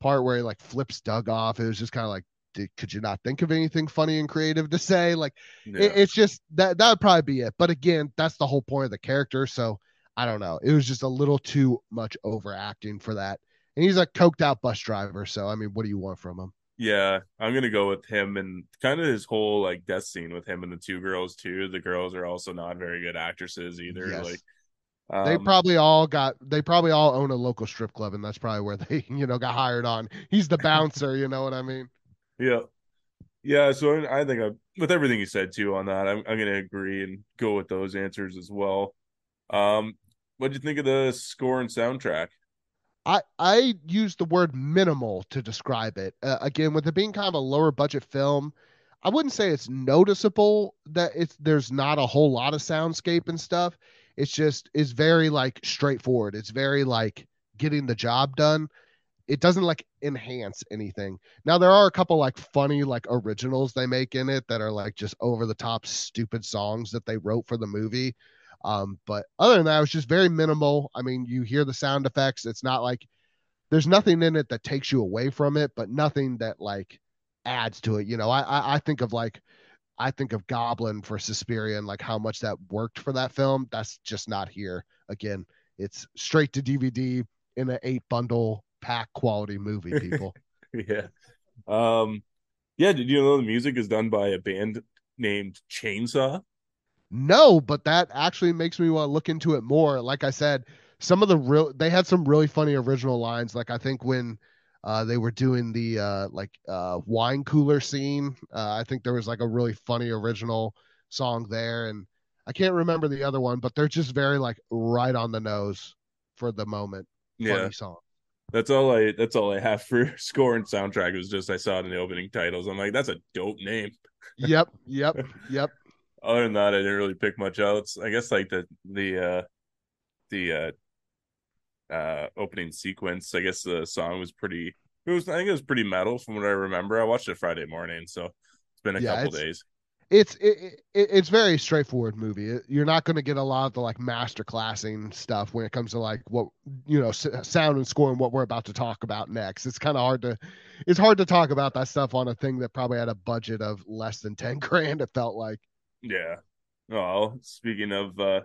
part where he like flips Doug off. It was just kind of like, did, could you not think of anything funny and creative to say? Like yeah. it, it's just that that would probably be it. But again, that's the whole point of the character. So I don't know. It was just a little too much overacting for that and he's a coked out bus driver. So I mean, what do you want from him?
Yeah, I'm gonna go with him and kind of his whole like death scene with him and the two girls too. The girls are also not very good actresses either. Yes. Like
um, they probably all got they probably all own a local strip club and that's probably where they you know got hired on. He's the bouncer, you know what I mean?
Yeah. Yeah, so I think I, with everything you said too on that, I'm I'm gonna agree and go with those answers as well. Um, what do you think of the score and soundtrack?
I I use the word minimal to describe it. Uh, again, with it being kind of a lower budget film, I wouldn't say it's noticeable that it's there's not a whole lot of soundscape and stuff. It's just it's very like straightforward. It's very like getting the job done. It doesn't like enhance anything. Now there are a couple like funny like originals they make in it that are like just over the top stupid songs that they wrote for the movie um, but other than that, it was just very minimal. I mean, you hear the sound effects. It's not like there's nothing in it that takes you away from it, but nothing that like adds to it. You know, I I, I think of like I think of Goblin for Suspiria and like how much that worked for that film. That's just not here. Again, it's straight to DVD in an eight bundle pack quality movie, people.
yeah. Um yeah, did you know the music is done by a band named Chainsaw?
No, but that actually makes me want to look into it more. Like I said, some of the real they had some really funny original lines. Like I think when uh, they were doing the uh, like uh, wine cooler scene, uh, I think there was like a really funny original song there, and I can't remember the other one, but they're just very like right on the nose for the moment.
Yeah.
Funny song.
That's all I that's all I have for score and soundtrack. It was just I saw it in the opening titles. I'm like, that's a dope name.
Yep, yep, yep.
Other than that, I didn't really pick much else. I guess like the the uh the uh uh opening sequence, I guess the song was pretty it was I think it was pretty metal from what I remember. I watched it Friday morning, so it's been a
Yeah,
couple days.
it's it, it, it's very straightforward movie. You're not going to get a lot of the like master classing stuff when it comes to like what you know sound and score and what we're about to talk about next. It's kind of hard to it's hard to talk about that stuff on a thing that probably had a budget of less than 10 grand it felt like.
Yeah. Well, speaking of uh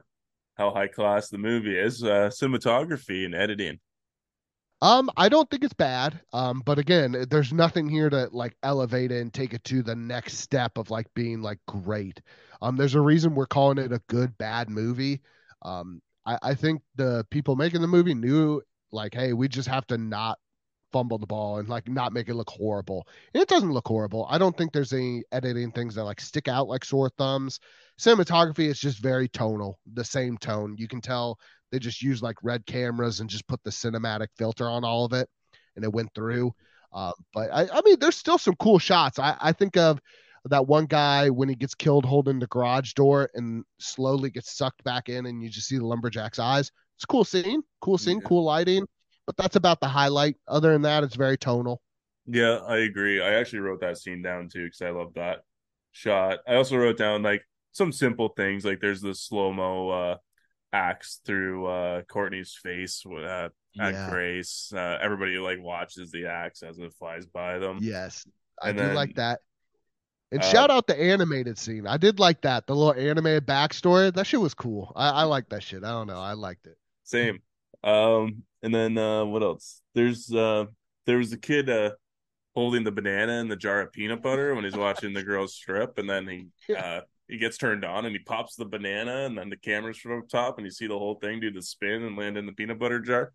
how high class the movie is, uh cinematography and editing.
Um I don't think it's bad. Um but again, there's nothing here to like elevate it and take it to the next step of like being like great. Um there's a reason we're calling it a good bad movie. Um I I think the people making the movie knew like hey, we just have to not fumble the ball and like not make it look horrible. And it doesn't look horrible. I don't think there's any editing things that like stick out like sore thumbs. Cinematography is just very tonal, the same tone. You can tell they just use like red cameras and just put the cinematic filter on all of it and it went through. Um, but I, I mean, there's still some cool shots. I, I think of that one guy when he gets killed holding the garage door and slowly gets sucked back in and you just see the lumberjack's eyes. It's a cool scene, cool scene,
Yeah.
cool lighting but that's about the highlight. Other than that, it's very tonal.
Yeah, I agree. I actually wrote that scene down too because I love that shot. I also wrote down like some simple things like there's the slow mo uh axe through uh Courtney's face with uh, at
Yeah.
Grace. Uh, everybody like watches the axe as it flies by them.
Yes, I
And
do
then,
like that. And
uh,
shout out the animated scene. I did like that. The little animated backstory. That shit was cool. I, I like that shit. I don't know. I liked it.
Same. Um, and then uh what else? There's uh there was a kid uh holding the banana in the jar of peanut butter when he's watching the girls strip, and then he uh he gets turned on and he pops the banana, and then the camera's from up top, and you see the whole thing do the spin and land in the peanut butter jar.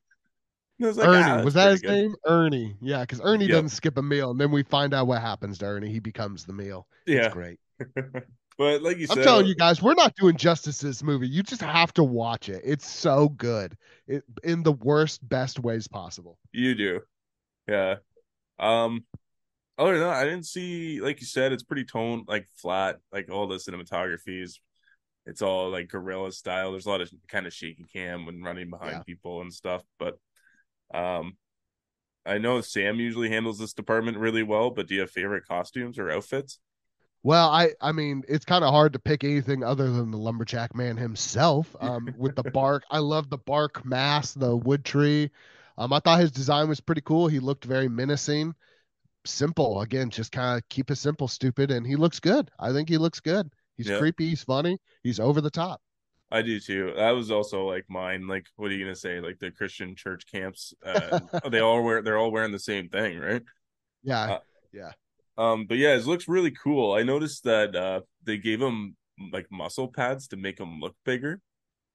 Was like,
Ernie.
ah,
was that his
good.
name? Ernie. Yeah, because Ernie
Yep.
doesn't skip a meal. And then we find out what happens to Ernie. He becomes the meal. It's
Yeah,
great.
but like you said, I'm
telling you guys, we're not doing justice to this movie. You just have to watch it. It's so good. It in the worst, best ways possible.
you do. Yeah. Um. Other than that, I didn't see, like you said, it's pretty tone like flat. Like all the cinematography is it's all like guerrilla style. There's a lot of kind of shaky cam when running behind
Yeah.
people and stuff. But um I know Sam usually handles this department really well, but do you have favorite costumes or outfits?
Well, I I mean, it's kind of hard to pick anything other than the lumberjack man himself. Um, with the bark, I love the bark mask, the wood tree. Um, I thought his design was pretty cool. He looked very menacing. Simple again, just kind of keep it simple, stupid, and he looks good. I think he looks good. He's
Yeah.
creepy. He's funny. He's over the top.
I do too. That was also like mine. Like, what are you gonna say? Like the Christian church camps, uh, they all wear they're all wearing the same thing, right?
Yeah,
Uh,
yeah.
Um, but yeah, it looks really cool. I noticed that uh they gave him like muscle pads to make him look bigger.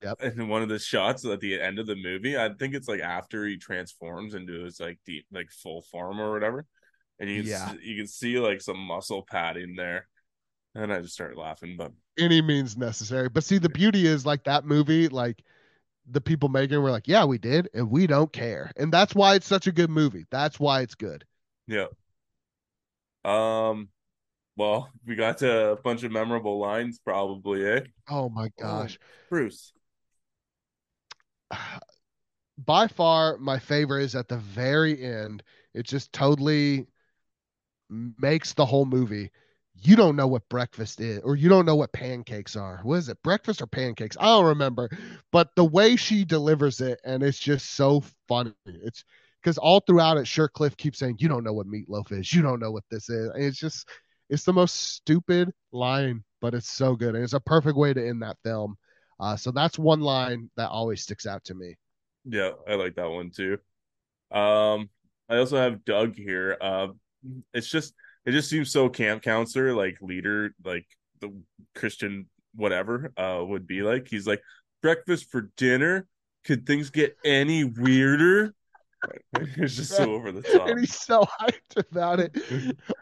Yep.
And in one of the shots at the end of the movie, I think it's like after he transforms into his like deep like full form or whatever, and you can
Yeah.
see, you can see like some muscle padding there, and I just started laughing. But
Any means necessary. But see, the beauty is like that movie, like the people making were like, yeah, we did, and we don't care. And that's why it's such a good movie. That's why it's good.
Yeah. Um, well, we got to a bunch of memorable lines, probably, eh?
Oh my gosh.
Oh, Bruce.
By far, my favorite is at the very end. It just totally makes the whole movie. You don't know what breakfast is, or you don't know what pancakes are. What is it, breakfast or pancakes? I don't remember. But the way she delivers it, and it's just so funny. It's because all throughout it, Sutcliffe keeps saying, "You don't know what meatloaf is. You don't know what this is." And it's just, it's the most stupid line, but it's so good, and it's a perfect way to end that film. Uh, so that's one line that always sticks out to me.
Yeah, I like that one too. Um, I also have Doug here. Uh, it's just it just seems so camp counselor like leader like the Christian whatever uh would be like. He's like breakfast for dinner. Could things get any weirder? it's just so over the top.
and he's so hyped about it.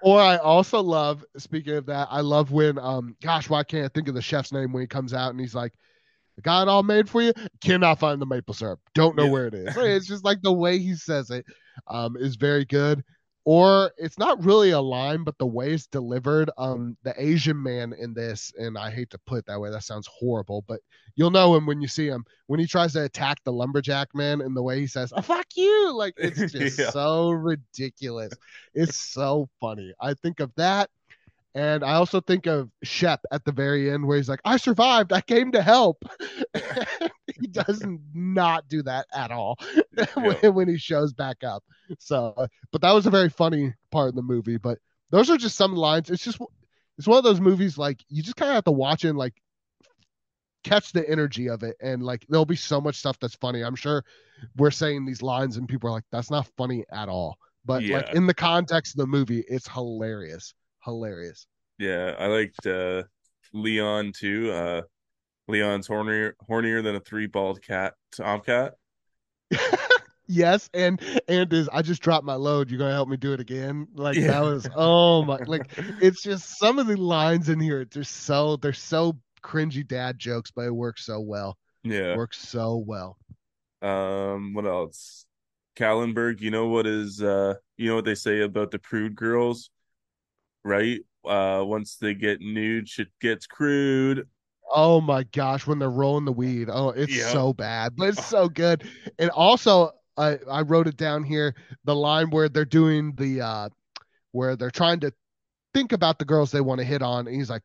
or I also love, speaking of that, I love when um gosh, why can't I think of the chef's name when he comes out and he's like, got it all made for you. Cannot find the maple syrup. Don't know
Yeah.
where it is. It's just like the way he says it um, is very good. Or it's not really a line, but the way it's delivered. Um, the Asian man in this, and I hate to put it that way, that sounds horrible, but you'll know him when you see him. When he tries to attack the lumberjack man, and the way he says, oh, "Fuck you!" Like it's just
Yeah.
so ridiculous. It's so funny. I think of that. And I also think of Shep at the very end where he's like, I survived. I came to help. he does not do that at all when, when he shows back up. So, but that was a very funny part of the movie. But those are just some lines. It's just, it's one of those movies like you just kind of have to watch it and like catch the energy of it. And like there'll be so much stuff that's funny. I'm sure we're saying these lines and people are like, that's not funny at all. But like in the context of the movie, it's hilarious. Hilarious.
Yeah, I liked uh Leon too. Uh Leon's hornier hornier than a three bald cat tomcat.
yes, and and is I just dropped my load. You're gonna help me do it again? Like
Yeah.
that was oh my like it's just some of the lines in here. They're so they're so cringy dad jokes, but it works so well.
Yeah.
Works so well.
Um, what else? Kallenberg, you know what is uh you know what they say about the prude girls, right? Uh once they get nude, shit gets crude.
Oh my gosh, when they're rolling the weed. Oh, it's
Yeah.
so bad, but it's so good. And also, I I wrote it down here. The line where they're doing the uh where they're trying to think about the girls they want to hit on, and he's like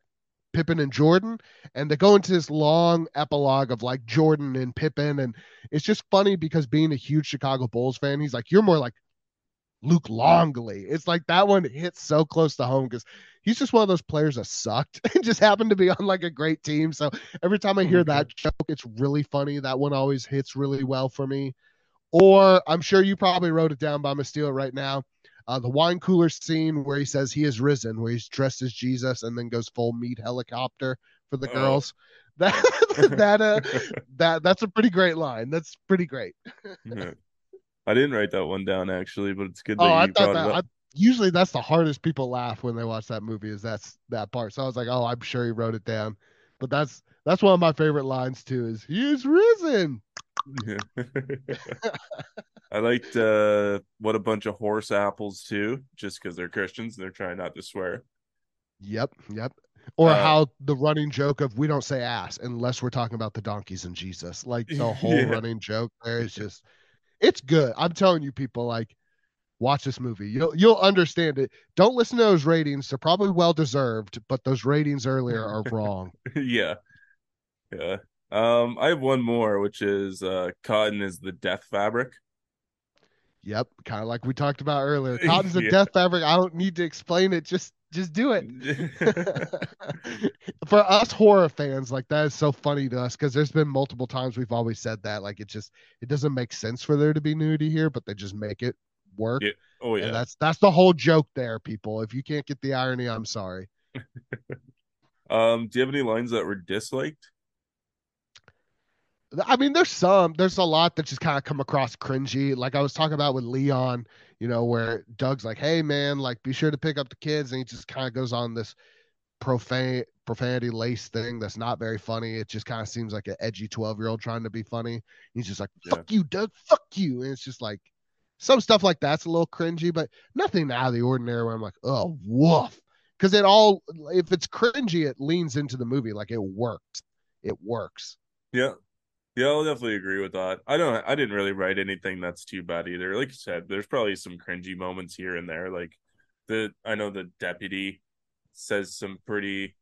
Pippen and Jordan, and they go into this long epilogue of like Jordan and Pippen, and it's just funny because being a huge Chicago Bulls fan, he's like, you're more like Luke Longley. It's like that one hits so close to home because he's just one of those players that sucked and just happened to be on like a great team. So every time I hear that joke, it's really funny. That one always hits really well for me. Or I'm sure you probably wrote it down, but I'm gonna steal it right now. Uh, the wine cooler scene where he says he is risen, where he's dressed as Jesus and then goes full meat helicopter for the
Oh.
girls. That that uh that that's a pretty great line. That's pretty great.
Yeah. I didn't write that one down actually, but it's good that
Oh, I thought that.
it
I, usually that's the hardest people laugh when they watch that movie is that's that part. So I was like, oh, I'm sure he wrote it down. But that's that's one of my favorite lines too. Is he's is risen?
I liked uh what a bunch of horse apples too, just because they're Christians and they're trying not to swear.
Yep, yep. Or
Uh,
how the running joke of we don't say ass unless we're talking about the donkeys and Jesus. Like the whole
Yeah.
running joke there is just it's good. I'm telling you, people, like watch this movie. You'll you'll understand it. Don't listen to those ratings. They're probably well deserved, but those ratings earlier are wrong.
yeah. Yeah. Um, I have one more, which is uh cotton is the death fabric.
Yep, kind of like we talked about earlier. Cotton's a
Yeah.
death fabric. I don't need to explain it. Just just do it. For us horror fans, like that is so funny to us because there's been multiple times we've always said that. Like it just it doesn't make sense for there to be nudity here, but they just make it work.
Yeah. oh yeah.
And that's that's the whole joke there, people. If you can't get the irony, I'm sorry.
Um, do you have any lines that were disliked?
I mean, there's some, there's a lot that just kind of come across cringy. Like I was talking about with Leon, you know, where Doug's like, "Hey, man, like be sure to pick up the kids," and he just kind of goes on this profane, profanity lace thing that's not very funny. It just kind of seems like an edgy 12 year old trying to be funny. He's just like, fuck yeah. you, Doug, fuck you. And it's just like some stuff like that's a little cringy, but nothing out of the ordinary where I'm like, oh, woof. Because it all, if it's cringy, it leans into the movie. Like it works. It works.
Yeah. Yeah, I'll definitely agree with that. I don't I didn't really write anything that's too bad either. Like you said, there's probably some cringy moments here and there. Like the I know the deputy says some pretty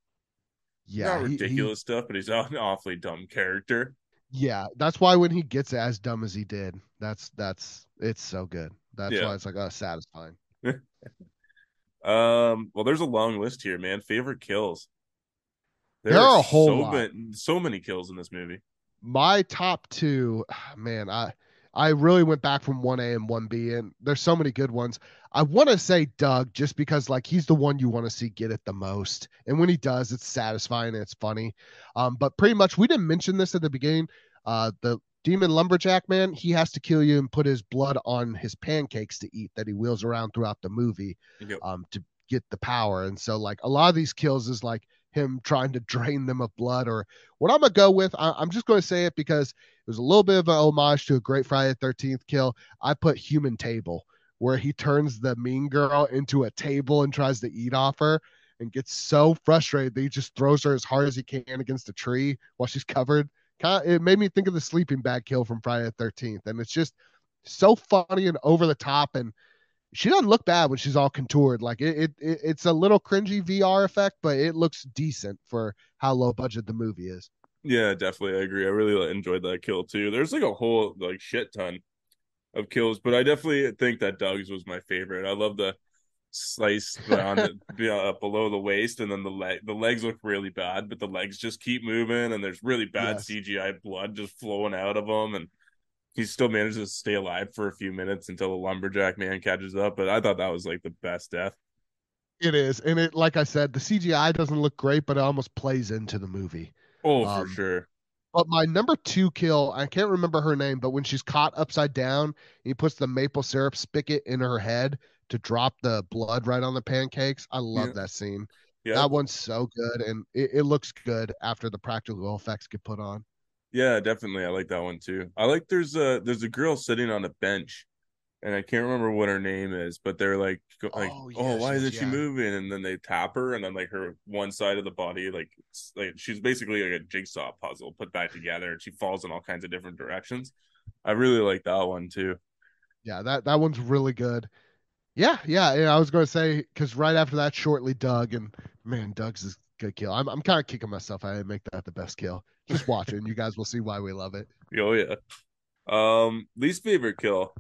yeah not ridiculous he, stuff, but he's an awfully dumb character.
Yeah, that's why when he gets as dumb as he did, that's that's it's so good. That's yeah. why it's like oh satisfying.
um, well, there's a long list here, man. Favorite kills.
There, there are, are a whole
so
lot.
Many, so many kills in this movie.
My top two, man, I I really went back from 1A and 1B, and there's so many good ones. I want to say Doug just because like he's the one you want to see get it the most, and when he does, it's satisfying and it's funny. Um, but pretty much we didn't mention this at the beginning. Uh, the demon lumberjack man, he has to kill you and put his blood on his pancakes to eat that he wheels around throughout the movie, yep. um, to get the power. And so like a lot of these kills is like him trying to drain them of blood or what I'm gonna go with. I, am just gonna say it because it was a little bit of an homage to a Great Friday the 13th kill. I put human table where he turns the mean girl into a table and tries to eat off her and gets so frustrated that he just throws her as hard as he can against a tree while she's covered. Kind of, it made me think of the sleeping bag kill from Friday the 13th, and it's just so funny and over the top and she doesn't look bad when she's all contoured. Like it, it, it, it's a little cringy VR effect, but it looks decent for how low budget the movie is.
Yeah, definitely, I agree. I really enjoyed that kill too. There's like a whole like shit ton of kills, but I definitely think that Doug's was my favorite. I love the slice on the, uh, below the waist, and then the leg. The legs look really bad, but the legs just keep moving, and there's really bad yes. CGI blood just flowing out of them, and he still manages to stay alive for a few minutes until the lumberjack man catches up. But I thought that was like the best death.
It is, and it like I said, the CGI doesn't look great, but it almost plays into the movie.
Oh, um, for sure.
But my number two kill, I can't remember her name, but when she's caught upside down, he puts the maple syrup spigot in her head to drop the blood right on the pancakes. I love yeah. that scene. Yeah. That one's so good, and it, it looks good after the practical effects get put on.
Yeah, definitely. I like that one too. I like there's a there's a girl sitting on a bench, and I can't remember what her name is, but they're like like oh, oh why isn't yeah. she moving? And then they tap her, and then like her one side of the body like like she's basically like a jigsaw puzzle put back together, and she falls in all kinds of different directions. I really like that one too.
Yeah, that that one's really good. Yeah, yeah, yeah. I was going to say because right after that, shortly Doug and man, Doug's is good kill. I'm I'm kind of kicking myself. I didn't make that the best kill. Just watch it, and you guys will see why we love it.
Oh yeah. Um, least favorite kill.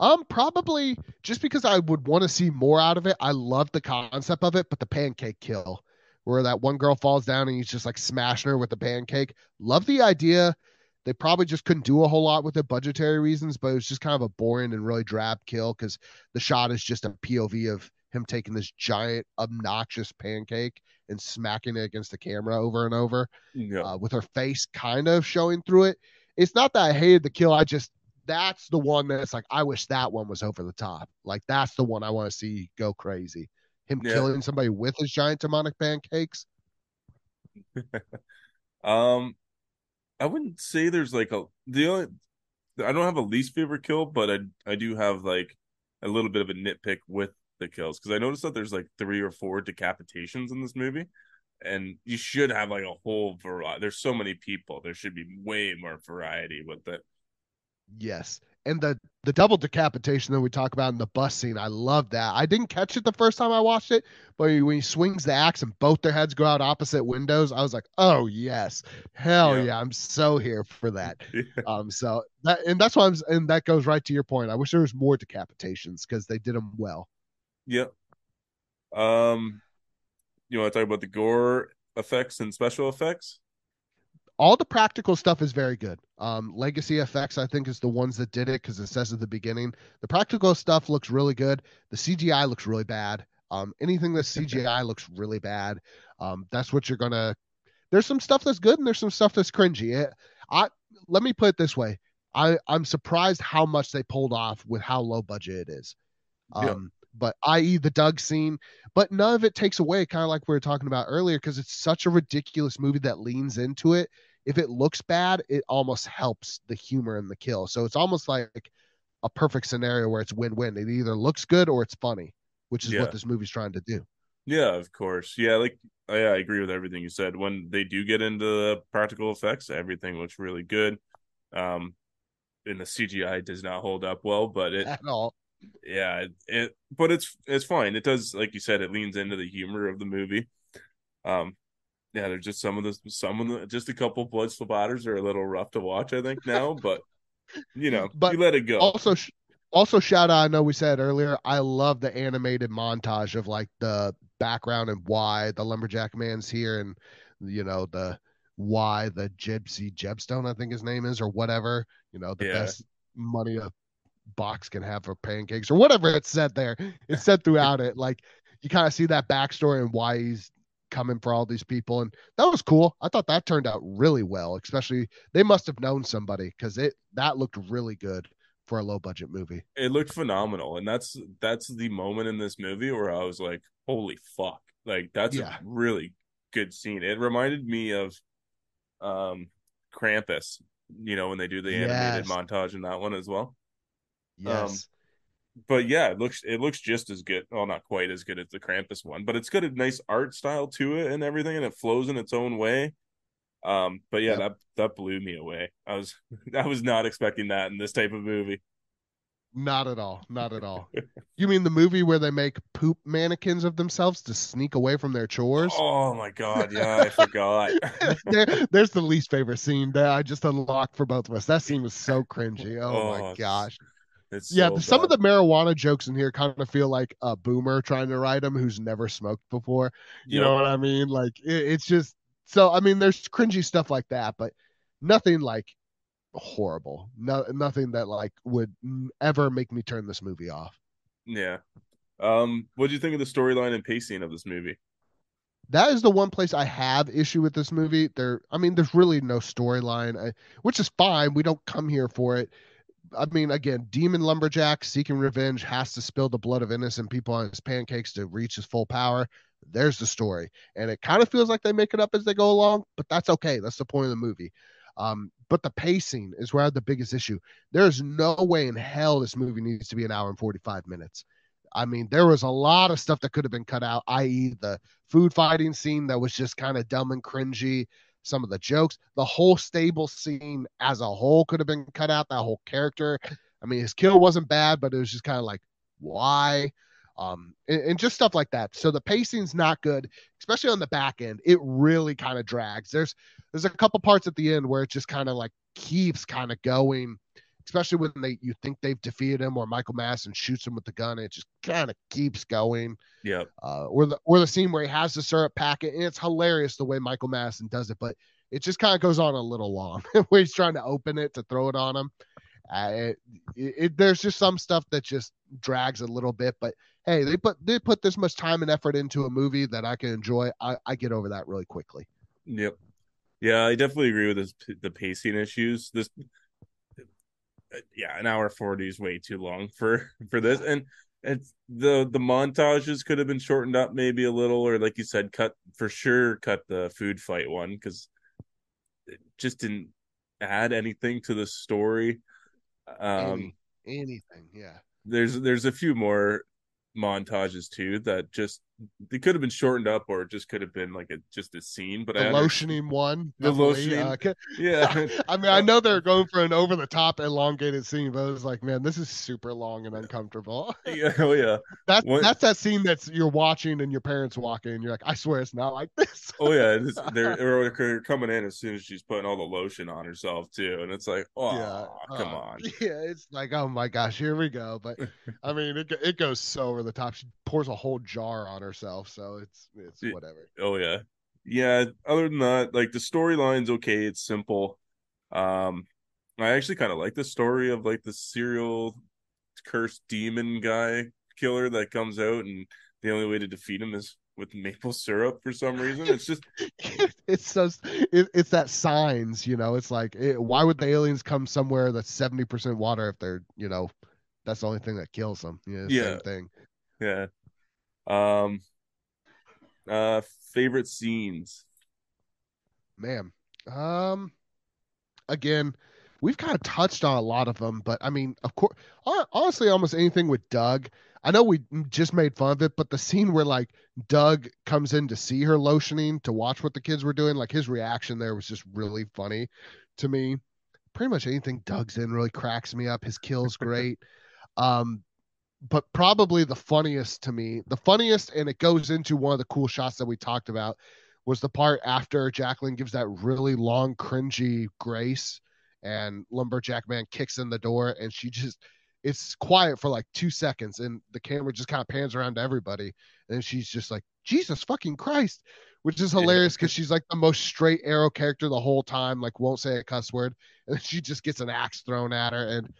Um, probably just because I would want to see more out of it. I love the concept of it, but the pancake kill, where that one girl falls down and he's just like smashing her with the pancake. Love the idea. They probably just couldn't do a whole lot with it, budgetary reasons, but it was just kind of a boring and really drab kill because the shot is just a POV of him taking this giant obnoxious pancake and smacking it against the camera over and over yeah. uh, with her face kind of showing through it it's not that i hated the kill i just that's the one that's like i wish that one was over the top like that's the one i want to see go crazy him yeah. killing somebody with his giant demonic pancakes
um i wouldn't say there's like a the only i don't have a least favorite kill but i i do have like a little bit of a nitpick with the kills because I noticed that there's like three or four decapitations in this movie, and you should have like a whole variety. There's so many people. There should be way more variety with it.
Yes, and the the double decapitation that we talk about in the bus scene, I love that. I didn't catch it the first time I watched it, but when he swings the axe and both their heads go out opposite windows, I was like, "Oh yes, hell yeah, yeah I'm so here for that." yeah. Um, so that and that's why I'm and that goes right to your point. I wish there was more decapitations because they did them well.
Yep. Um, you want to talk about the gore effects and special effects?
All the practical stuff is very good. Um, Legacy effects, I think, is the ones that did it because it says at the beginning. The practical stuff looks really good. The CGI looks really bad. Um, anything that's CGI looks really bad. Um, that's what you're gonna. There's some stuff that's good and there's some stuff that's cringy. It, I let me put it this way. I I'm surprised how much they pulled off with how low budget it is. Um, but i.e. the Doug scene. But none of it takes away, kind of like we were talking about earlier, because it's such a ridiculous movie that leans into it. If it looks bad, it almost helps the humor and the kill. So it's almost like a perfect scenario where it's win-win. It either looks good or it's funny, which is
Yeah.
what this movie's trying to do.
Yeah, of course. Yeah, like oh, yeah, I agree with everything you said. When they do get into the practical effects, everything looks really good. Um, and the CGI does not hold up well, but it
At all.
Yeah, it, it but it's it's fine. It does like you said, it leans into the humor of the movie. Um, yeah, there's just some of the some of the just a couple blood splatters are a little rough to watch, I think now, but you know,
But
you let it go.
Also, sh- also shout out. I know we said earlier. I love the animated montage of like the background and why the lumberjack man's here, and you know the why the gypsy Jebstone, I think his name is, or whatever. You know the
Yeah.
best money box can have for pancakes or whatever it's said there. It's said throughout it. Like you kind of see that backstory and why he's coming for all these people, and that was cool. I thought that turned out really well. Especially they must have known somebody because it that looked really good for a low budget movie.
it looked phenomenal and that's that's the moment in this movie where i was like holy fuck like that's
Yeah.
a really good scene it reminded me of um krampus you know when they do the animated
Yes.
montage in that one as well
Yes.
but yeah it looks it looks just as good well not quite as good as the krampus one but it's got a nice art style to it and everything and it flows in its own way um but yeah
Yep.
that that blew me away i was i was not expecting that in this type of movie
Not at all. Not at all. you mean the movie where they make poop mannequins of themselves to sneak away from their chores?
oh my god yeah i forgot
there, there's the least favorite scene that I just unlocked for both of us. That scene was so cringy. Oh,
Oh,
my gosh.
It's
Yeah,
so
some of the marijuana jokes in here kind of feel like a boomer trying to write them who's never smoked before. You know what I mean? Like it, it's just so. I mean, there's cringy stuff like that, but nothing like horrible. No, nothing that like would ever make me turn this movie off.
Yeah. Um, what do you think of the storyline and pacing of this movie?
That is the one place I have issue with this movie. There, I mean, there's really no storyline, which is fine. We don't come here for it. I mean, again, demon lumberjack seeking revenge has to spill the blood of innocent people on his pancakes to reach his full power. There's the story, and it kind of feels like they make it up as they go along, but that's okay. That's the point of the movie. Um, but the pacing is where I have the biggest issue. There's no way in hell this movie needs to be an hour and 45 minutes. I mean, there was a lot of stuff that could have been cut out, i.e., the food fighting scene that was just kind of dumb and cringy. Some of the jokes, the whole stable scene as a whole could have been cut out. That whole character. I mean, his kill wasn't bad, but it was just kind of like, why? Um, and, and just stuff like that. So the pacing's not good, especially on the back end. It really kind of drags. There's there's a couple parts at the end where it just kind of like keeps kind of going, especially when they you think they've defeated him, or Michael Madsen shoots him with the gun. And it just kind of keeps going
Yeah.
uh, or the or the scene where he has the syrup packet, and it's hilarious the way Michael Madsen does it, but it just kind of goes on a little long where he's trying to open it to throw it on him. Uh, it, it, there's just some stuff that just drags a little bit, but hey, they put they put this much time and effort into a movie that I can enjoy. I, I get over that really quickly.
Yep. Yeah, I definitely agree with this, the pacing issues. This, yeah, an hour forty is way too long for for this, and it's the the montages could have been shortened up maybe a little, or like you said, cut for sure, cut the food fight one because it just didn't add anything to the story. Um,
Any, anything, yeah.
there's there's a few more montages too that just they could have been shortened up or it just could have been like a just a scene but
The
I
lotioning one,
The
definitely,
lotioning.
uh,
yeah
I mean, I know they're going for an over the top elongated scene, but it was like, man, this is super long and uncomfortable.
yeah oh yeah
That's that's that scene that's you're watching and your parents walk in and you're like, I swear it's not like this.
oh yeah it's, they're, they're coming in as soon as she's putting all the lotion on herself too and it's like oh
yeah,
come
uh,
on
Yeah, it's like, oh my gosh, here we go. But I mean, it it goes so over the top. She pours a whole jar on herself, so it's it's whatever.
oh yeah yeah other than that like the storyline's okay it's simple um i actually kind of like the story of like the serial cursed demon guy killer that comes out and the only way to defeat him is with maple syrup for some reason it's just
it's just it, it's that signs, you know. It's like, it, why would the aliens come somewhere that's seventy percent water if they're, you know, that's the only thing that kills them?
Yeah.
same thing.
Yeah. Um. Uh. Favorite scenes.
Man. Um again, we've kind of touched on a lot of them, but I mean, of course, honestly, almost anything with Doug. I know we just made fun of it, but the scene where like Doug comes in to see her lotioning to watch what the kids were doing, like his reaction there was just really funny to me. Pretty much anything Doug's in really cracks me up. His kill's great. um, but probably the funniest to me, the funniest, and it goes into one of the cool shots that we talked about, was the part after Jacqueline gives that really long, cringy grace, and Lumberjack Man kicks in the door, and she just it's quiet for like two seconds, and the camera just kind of pans around to everybody, and she's just like, Jesus fucking Christ, which is hilarious because she's like the most straight arrow character the whole time, like won't say a cuss word, and she just gets an axe thrown at her, and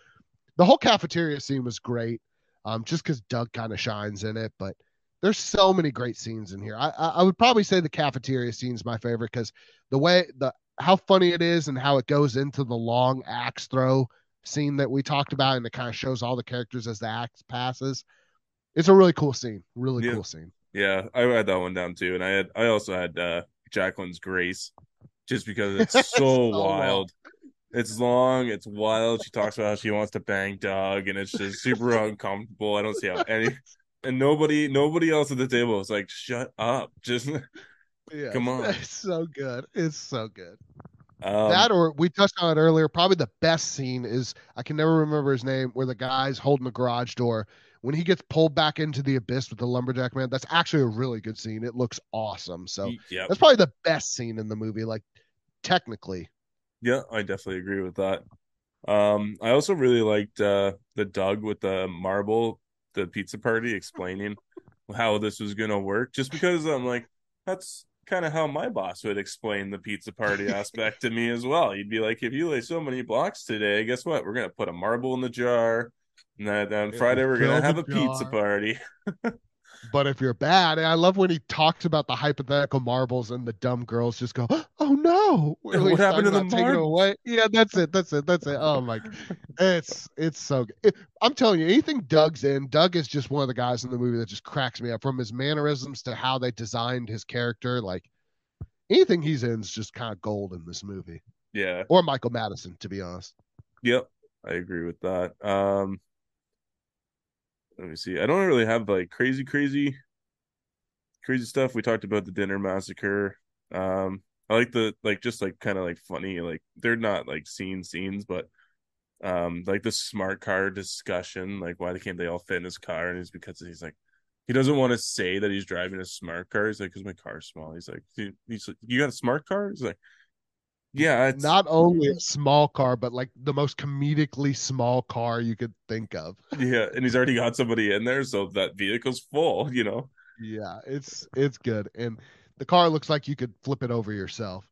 the whole cafeteria scene was great, um, just because Doug kind of shines in it, but there's so many great scenes in here. I, I would probably say the cafeteria scene is my favorite because the way the how funny it is and how it goes into the long axe throw scene that we talked about and it kind of shows all the characters as the axe passes. It's a really cool scene. Really
yeah.
cool scene.
Yeah, I had that one down too, and I had I also had uh, Jacqueline's Grace, just because it's so, so wild. Long. It's long, it's wild. She talks about how she wants to bang Doug, and it's just super uncomfortable. I don't see how any and nobody nobody else at the table is like, "Shut up!" Just yeah, come on.
It's so good. It's so good. Um, that or we touched on it earlier. Probably the best scene is I can never remember his name, where the guy's holding the garage door when he gets pulled back into the abyss with the lumberjack man. That's actually a really good scene. It looks awesome. So yep. that's probably the best scene in the movie, like technically.
Yeah, I definitely agree with that. Um, I also really liked uh the Doug with the marble the pizza party explaining how this was going to work just because I'm like that's kind of how my boss would explain the pizza party aspect to me as well. He'd be like, if you lay so many blocks today, guess what? We're gonna put a marble in the jar, and then on Friday we're gonna have a jar. pizza party.
But if you're bad, I love when he talks about the hypothetical marbles and the dumb girls just go, "Oh no,
what happened to the marbles?
Yeah, that's it. That's it. That's it. Oh my, it's it's so good. It, I'm telling you, anything Doug's in, Doug is just one of the guys in the movie that just cracks me up from his mannerisms to how they designed his character. Like anything he's in is just kind of gold in this movie.
Yeah,
or Michael Madsen, to be honest.
Yep, I agree with that. Um, let me see. I don't really have like crazy, crazy, crazy stuff. We talked about the dinner massacre. Um, I like the like just like kind of like funny, like they're not like scene scenes, but um, like the smart car discussion, like why can't they all fit in his car? And it's because he's like he doesn't want to say that he's driving a smart car. He's like, because my car's small. He's like, he's like, you got a smart car? He's like, yeah, it's
not only a small car, but like the most comedically small car you could think of.
Yeah, and he's already got somebody in there, so that vehicle's full, you know.
Yeah, it's it's good. And the car looks like you could flip it over yourself.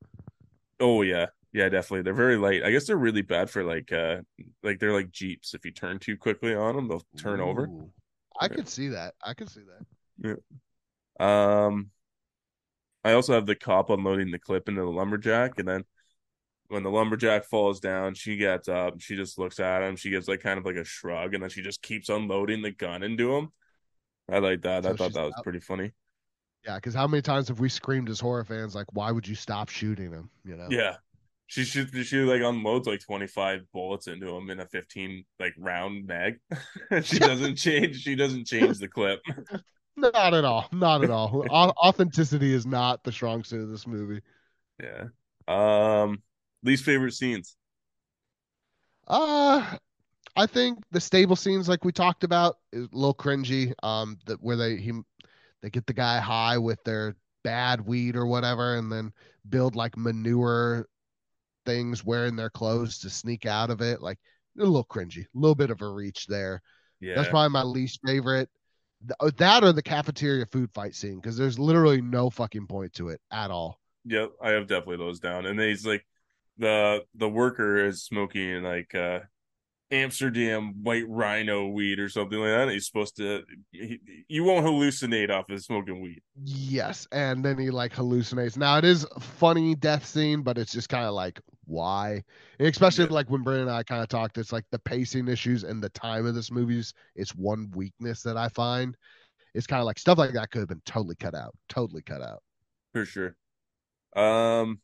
Oh yeah. Yeah, definitely. They're very light. I guess they're really bad for like uh like they're like Jeeps. If you turn too quickly on them, they'll turn Ooh, over.
I yeah. could see that. I could see
that. Yeah. Um I also have the cop unloading the clip into the lumberjack and then when the lumberjack falls down, she gets up, she just looks at him, she gives like kind of like a shrug, and then she just keeps unloading the gun into him. I like that. So I thought that was pretty funny.
Yeah, because how many times have we screamed as horror fans like, "Why would you stop shooting him?" You know?
Yeah, she should she like unloads like twenty five bullets into him in a fifteen like round mag. she doesn't change. She doesn't change the clip.
Not at all. Not at all. Authenticity is not the strong suit of this movie.
Yeah. Um. Least favorite scenes?
Uh I think the stable scenes like we talked about is a little cringy. Um that where they he they get the guy high with their bad weed or whatever and then build like manure things wearing their clothes to sneak out of it. Like a little cringy, a little bit of a reach there. Yeah. That's probably my least favorite. Uh, that or the cafeteria food fight scene because there's literally no fucking point to it at all.
Yep, I have definitely those down. And he's like the the worker is smoking like uh Amsterdam white rhino weed or something like that. He's supposed to, he, you won't hallucinate off of smoking weed.
Yes, and then he like hallucinates. Now it is a funny death scene, but it's just kind of like why, and especially yeah. like when Brendan and I kind of talked. It's like the pacing issues and the time of this movie's. It's one weakness that I find, it's kind of like stuff like that could have been totally cut out, totally cut out.
For sure. Um,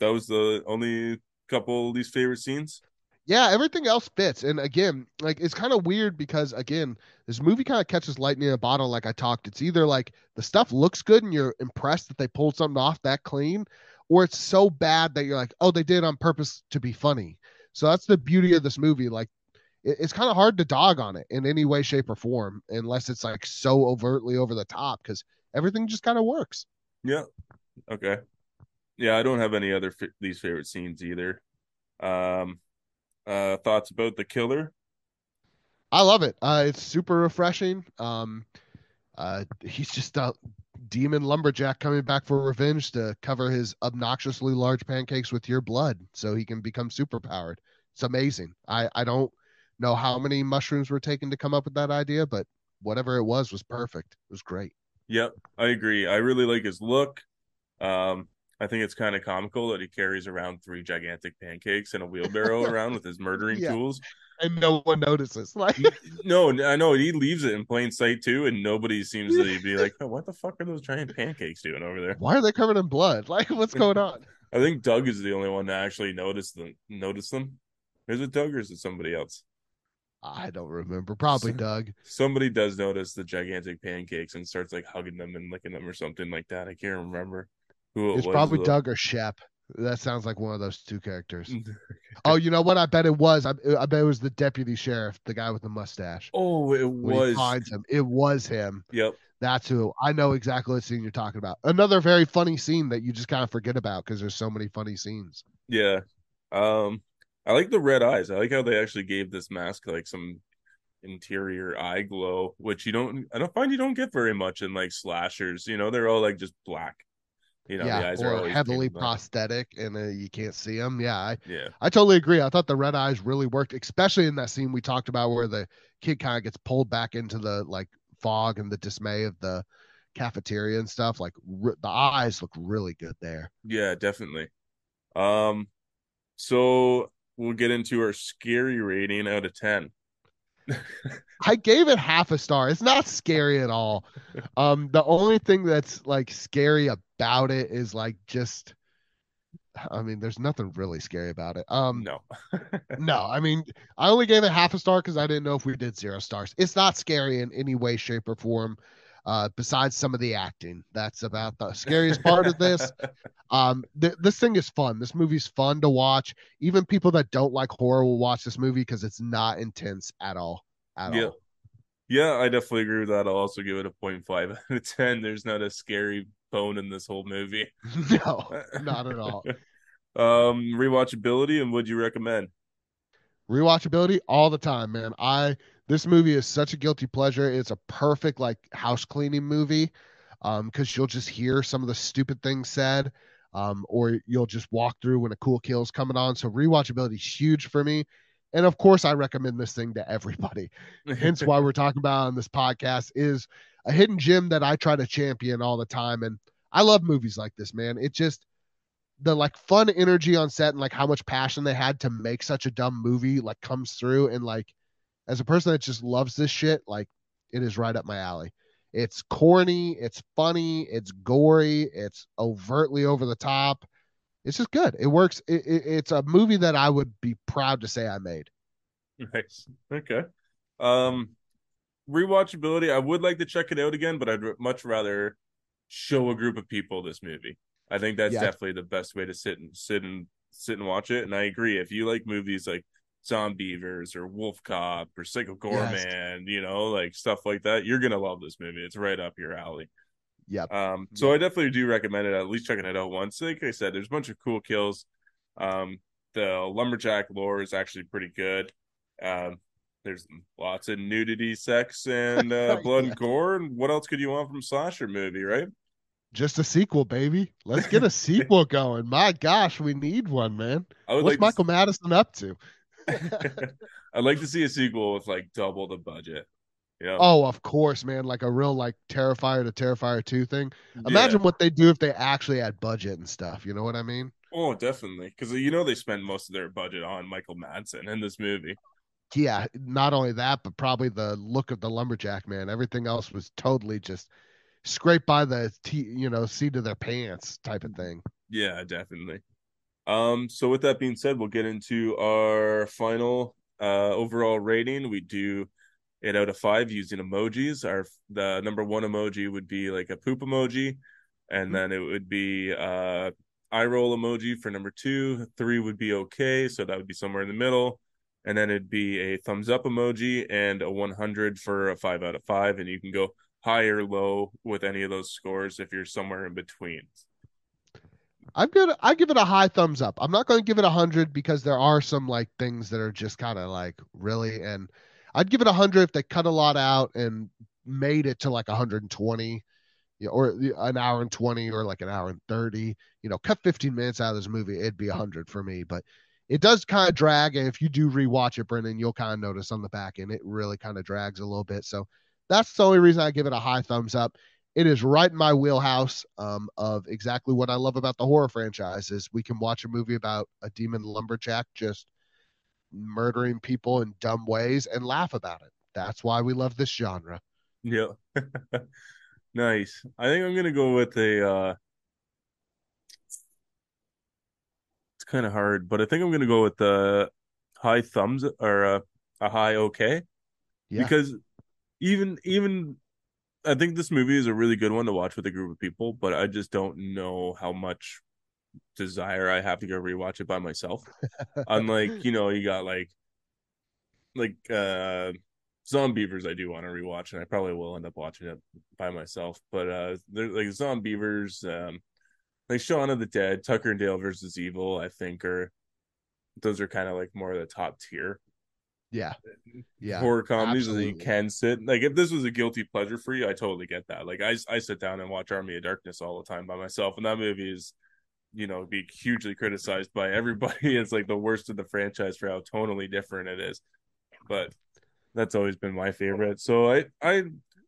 that was the only couple of least favorite scenes.
Yeah, everything else fits. And again, like it's kind of weird because again, this movie kind of catches lightning in a bottle. Like I talked, it's either like the stuff looks good and you're impressed that they pulled something off that clean, or it's so bad that you're like, oh, they did it on purpose to be funny. So that's the beauty of this movie. Like it's kind of hard to dog on it in any way, shape, or form unless it's like so overtly over the top because everything just kind of works.
Yeah. Okay. Yeah, I don't have any other f- least favorite scenes either. Um, uh, thoughts about the killer?
I love it. Uh, it's super refreshing. Um, uh, he's just a demon lumberjack coming back for revenge to cover his obnoxiously large pancakes with your blood so he can become super powered. It's amazing. I, I don't know how many mushrooms were taken to come up with that idea, but whatever it was was perfect. It was great.
Yep, I agree. I really like his look. Um, I think it's kind of comical that he carries around three gigantic pancakes and a wheelbarrow around with his murdering
Yeah.
tools.
And no one notices. Like
No, I know he leaves it in plain sight too, and nobody seems to be like, oh, "What the fuck are those giant pancakes doing over there?"
why are they covered in blood? Like what's going on?
I think Doug is the only one to actually notice them. Notice them. Is it Doug or is it somebody else?
I don't remember. Probably
So-
Doug.
Somebody does notice the gigantic pancakes and starts like hugging them and licking them or something like that. I can't remember who it
It's
was.
probably
though.
Doug or Shep. That sounds like one of those two characters. Oh, you know what? I bet it was. I, I bet it was the deputy sheriff, the guy with the mustache.
Oh, it was.
finds him, it was him.
Yep.
That's who. I know exactly what scene you're talking about. Another very funny scene that you just kind of forget about because there's so many funny scenes.
Yeah. Um, I like the red eyes. I like how they actually gave this mask like some interior eye glow, which you don't. I don't find you don't get very much in like slashers. You know, they're all like just black. You know, the
yeah,
eyes are
or heavily prosthetic, and uh, you can't see them. Yeah, I,
Yeah.
I totally agree. I thought the red eyes really worked, especially in that scene we talked about where the kid kind of gets pulled back into the like fog and the dismay of the cafeteria and stuff. Like r- the eyes look really good there.
Yeah, definitely. Um, so we'll get into our scary rating out of ten.
I gave it half a star. It's not scary at all. Um, the only thing that's like scary about it is like just, I mean, there's nothing really scary about it. Um,
No.
no, I mean, I only gave it half a star because I didn't know if we did zero stars. It's not scary in any way, shape, or form. Uh, besides some of the acting, that's about the scariest part of this. Um, th- this thing is fun. This movie's fun to watch. Even people that don't like horror will watch this movie because it's not intense at all. At
Yeah.
all.
Yeah, I definitely agree with that. I'll also give it a 0.5 out of 10. There's not a scary bone in this whole movie.
no, not at all.
Um, rewatchability and would you recommend?
Rewatchability all the time, man. I this movie is such a guilty pleasure. It's a perfect like house cleaning movie. Um, because you'll just hear some of the stupid things said. Um, or you'll just walk through when a cool kill is coming on. So rewatchability is huge for me. And of course, I recommend this thing to everybody. Hence why we're talking about on this podcast is a hidden gem that I try to champion all the time. And I love movies like this, man. It just the like fun energy on set and like how much passion they had to make such a dumb movie like comes through. And like as a person that just loves this shit, like it is right up my alley. It's corny, it's funny, it's gory, it's overtly over the top. It's just good. It works. It, it, it's a movie that I would be proud to say I made.
Nice. Okay. Um, rewatchability. I would like to check it out again, but I'd much rather show a group of people this movie. I think that's
Yeah.
definitely the best way to sit and sit and sit and watch it. And I agree. If you like movies like Zombeavers or WolfCop or Psycho
Yes.
Goreman, you know, like stuff like that, you're gonna love this movie. It's right up your alley.
Yep.
Um, so I definitely do recommend it. At least checking it out once. Like I said, there's a bunch of cool kills. Um, the lumberjack lore is actually pretty good. Um, there's lots of nudity, sex, and uh, blood
Yeah.
and gore. And what else could you want from a slasher movie, right?
Just a sequel, baby. Let's get a sequel going. My gosh, we need one, man. What's
like
Michael Madsen up to?
I'd like to see a sequel with like double the budget. Yeah.
Oh, of course, man. Like a real like Terrifier to Terrifier 2 thing.
Yeah.
Imagine what they do if they actually had budget and stuff. You know what I mean?
Oh, definitely. Because you know they spend most of their budget on Michael Madsen in this movie.
yeah, not only that, but probably the look of the lumberjack man. Everything else was totally just scraped by the t- you know seat of their pants type of thing.
Yeah, definitely. Um, so with that being said, we'll get into our final uh overall rating. We do it out of five using emojis. Our the number one emoji would be like a poop emoji, and
Mhm.
then it would be uh eye roll emoji for number two. Three would be okay, so that would be somewhere in the middle. And then it'd be a thumbs up emoji and a 100 for a five out of five. And you can go high or low with any of those scores if you're somewhere in between.
I'm good. I give it a high thumbs up. I'm not going to give it a hundred because there are some like things that are just kind of like really, and I'd give it a hundred if they cut a lot out and made it to like 120, you know, or an hour and 20, or like an hour and 30. You know, cut 15 minutes out of this movie, it'd be a hundred for me. But it does kind of drag, and if you do rewatch it, Brendan, you'll kind of notice on the back end it really kind of drags a little bit. So that's the only reason I give it a high thumbs up it is right in my wheelhouse um, of exactly what I love about the horror franchise is we can watch a movie about a demon lumberjack just murdering people in dumb ways and laugh about it. That's why we love this genre.
Yeah. nice. I think I'm gonna go with a uh it's kind of hard, but I think I'm gonna go with the high thumbs or a, a high okay.
Yeah.
Because even even I think this movie is a really good one to watch with a group of people, but I just don't know how much desire I have to go rewatch it by myself. Unlike, you know, you got like like uh Zombeavers I do want to rewatch and I probably will end up watching it by myself. But uh they're like Zombeavers, um like Shaun of the Dead, Tucker and Dale versus Evil, I think are those are kind of like more of the top tier
yeah. Yeah.
horror comedies that you can sit like if this was a guilty pleasure for you i totally get that like i i sit down and watch army of darkness all the time by myself and that movie is you know be hugely criticized by everybody it's like the worst of the franchise for how tonally different it is but that's always been my favorite so i i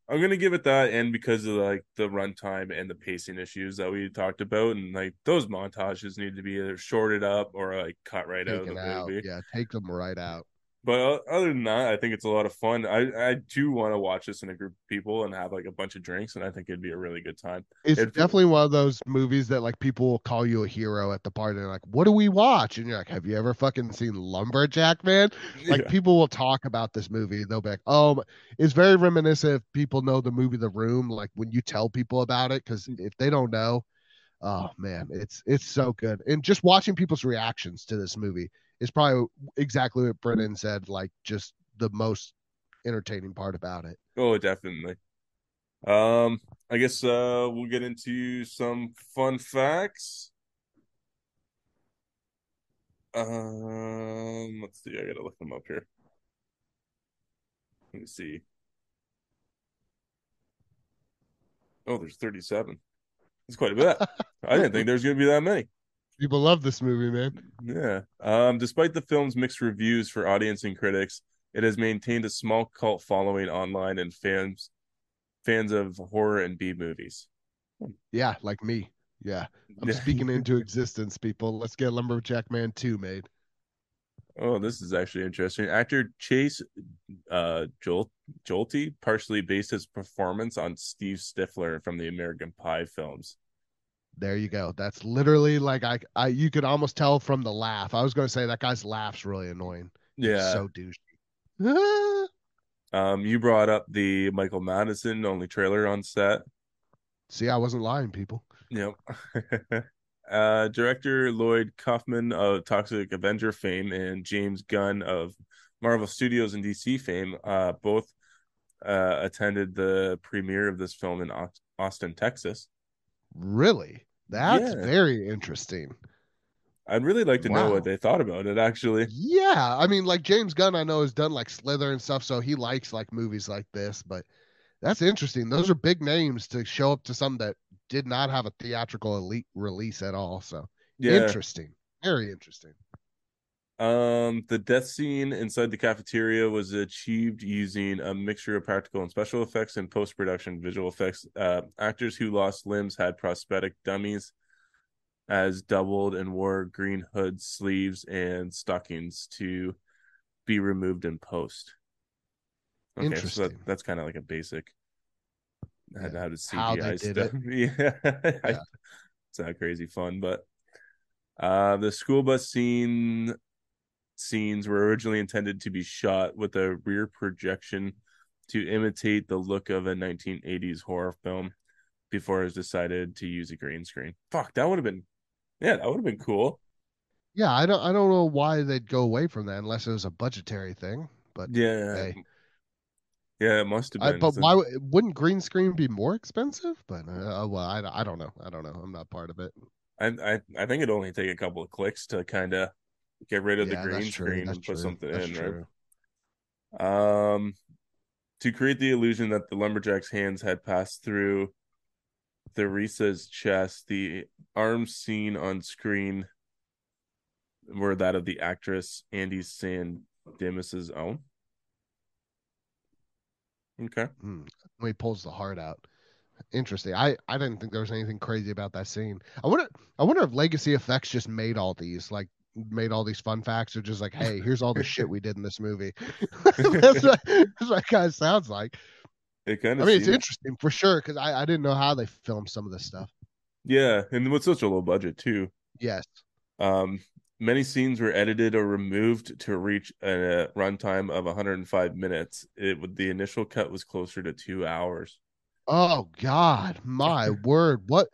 i'm gonna give it that and because of like the runtime and the pacing issues that we talked about and like those montages need to be either shorted up or like cut right out of the
out.
movie
Yeah. Take them right out.
But other than that, I think it's a lot of fun. I I do want to watch this in a group of people and have like a bunch of drinks, and I think it'd be a really good time.
It's
It-
definitely one of those movies that like people will call you a hero at the party. And like, what do we watch? And you're like, have you ever fucking seen Lumberjack Man? Like
Yeah.
people will talk about this movie. They'll be like, "Oh, it's very reminiscent. People know the movie The Room, like when you tell people about it, because mm. if they don't know, oh man, it's it's so good. And just watching people's reactions to this movie is probably exactly what Brendan said. Like just the most entertaining part about it.
oh, definitely. Um, I guess uh we'll get into some fun facts. Um, let's see. I gotta look them up here. Let me see. Oh, there's 37. That's quite a bit. I didn't think there's gonna be that many.
People love this movie, man.
Yeah. Um, despite the film's mixed reviews for audience and critics, it has maintained a small cult following online and fans fans of horror and B movies.
Yeah, like me. Yeah, I'm speaking into existence, people. Let's get Lumberjack Man 2 made.
Oh, this is actually interesting. Actor Chase uh Jolt Jolty partially based his performance on Steve Stifler from the American Pie films.
There you go. That's literally like I, I you could almost tell from the laugh. I was going to say that guy's laugh's really annoying.
Yeah.
so douchey.
Um, you brought up the Michael Madsen only trailer on set.
See, I wasn't lying, people.
Yep. uh, director Lloyd Kaufman of Toxic Avenger fame and James Gunn of Marvel Studios and DC fame uh, both uh, attended the premiere of this film in Austin, Texas.
Really? That's
Yeah.
very interesting.
I'd really like to know what they thought about it, actually.
Yeah, I mean, like James Gunn, I know has done like Slither and stuff, so he likes like movies like this. But that's interesting. Those are big names to show up to some that did not have a theatrical elite release at all. So
Yeah.
interesting, very interesting.
Um, the death scene inside the cafeteria was achieved using a mixture of practical and special effects and post production visual effects. Uh, actors who lost limbs had prosthetic dummies as doubled and wore green hoods, sleeves, and stockings to be removed in post. Okay, so that, that's kind of like a basic how,
Yeah.
how to CGI
How they did
stuff. Yeah.
Yeah.
it's not crazy fun, but uh the school bus scene scenes were originally intended to be shot with a rear projection to imitate the look of a 1980s horror film before it was decided to use a green screen. Fuck, that would have been yeah, that would have been cool.
Yeah, I don't I don't know why they'd go away from that unless it was a budgetary thing. But
Yeah.
hey.
Yeah, it must have
I,
been.
but
So-
why would- wouldn't green screen be more expensive? But uh, well, I, I don't know. I don't know. I'm not part of it.
I, I I think it'd only take a couple of clicks to kind of get rid of
Yeah,
the green screen and put something
that's
in,
true.
right? Um, to create the illusion that the lumberjack's hands had passed through Theresa's chest, the arms seen on screen were that of the actress Andy Sandemus's own. Okay.
Hmm. When he pulls the heart out. Interesting. I, I didn't think there was anything crazy about that scene. I wonder I wonder if Legacy Effects just made all these like made all these fun facts or just like, hey, here's all the shit we did in this movie. that's, what, that's what it kind of sounds like.
It kind of.
I mean, it's interesting for sure because I, I didn't know how they filmed some of this stuff.
yeah, and with such a low budget too.
Yes.
Um, many scenes were edited or removed to reach a runtime of 105 minutes. It would the initial cut was closer to two hours.
Oh God, my word! What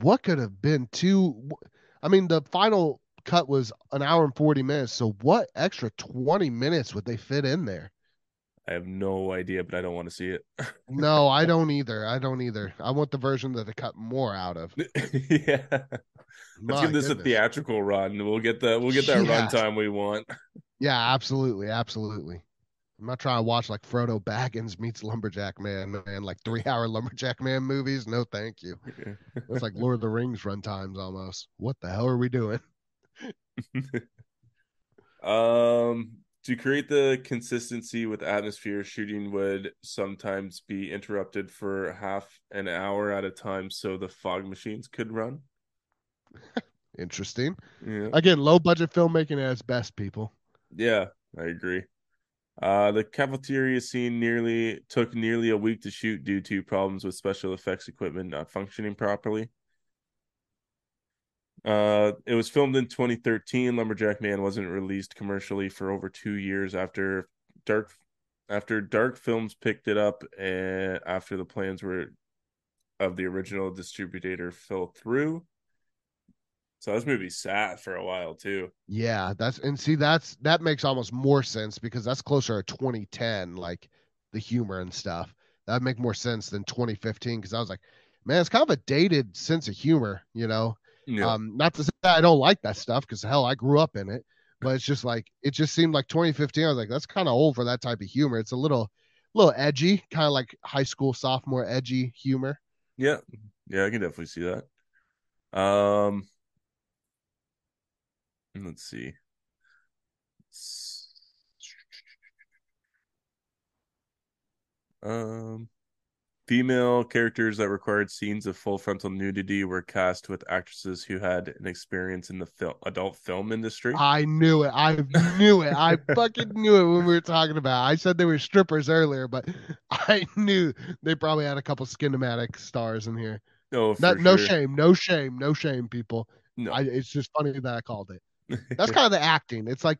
what could have been two? I mean, the final cut was an hour and forty minutes. So what extra twenty minutes would they fit in there?
I have no idea, but I don't want to see it.
No, I don't either. I don't either. I want the version that they cut more out of.
yeah, let's give this a theatrical run. We'll get the we'll get that
Yeah.
runtime we want.
Yeah, absolutely, absolutely. I'm not trying to watch like Frodo Baggins meets Lumberjack Man, man, like three hour Lumberjack Man movies. No, thank you. It's like Lord of the Rings run times almost. What the hell are we doing?
Um, to create the consistency with atmosphere, shooting would sometimes be interrupted for half an hour at a time so the fog machines could run.
Interesting.
Yeah.
Again, low budget filmmaking at its best, people.
Yeah, I agree. Uh, the cafeteria scene nearly took nearly a week to shoot due to problems with special effects equipment not functioning properly. Uh, it was filmed in 2013. Lumberjack Man wasn't released commercially for over two years after Dark after Dark Films picked it up and after the plans were of the original distributor fell through. So this movie sat for a while too.
Yeah, that's and see that's that makes almost more sense because that's closer to 2010, like the humor and stuff. That'd make more sense than 2015 because I was like, man, it's kind of a dated sense of humor, you know.
Yeah.
Um, not to say I don't like that stuff because hell, I grew up in it, but it's just like it just seemed like 2015. I was like, that's kind of old for that type of humor. It's a little, little edgy, kind of like high school sophomore edgy humor.
Yeah, yeah, I can definitely see that. Um, let's see. Um, female characters that required scenes of full frontal nudity were cast with actresses who had an experience in the film adult film industry.
I knew it. I knew it. I fucking knew it when we were talking about. It. I said they were strippers earlier, but I knew they probably had a couple cinematic stars in here.
Oh, no, for
No, no shame, no shame, no shame, people.
No.
I, it's just funny that I called it. That's kind of the acting. It's like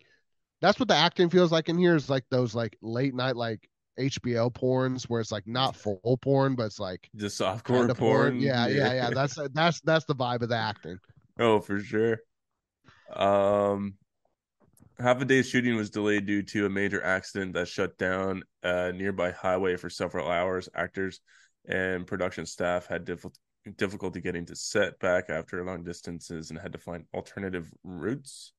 that's what the acting feels like in here. Is like those like late night like HBO porns where it's like not full porn, but it's like
the softcore
of
porn.
Yeah, yeah, yeah. That's that's that's the vibe of the acting.
Oh, for sure. Um, half a day's shooting was delayed due to a major accident that shut down a nearby highway for several hours. Actors and production staff had diffi- difficulty getting to set back after long distances and had to find alternative routes.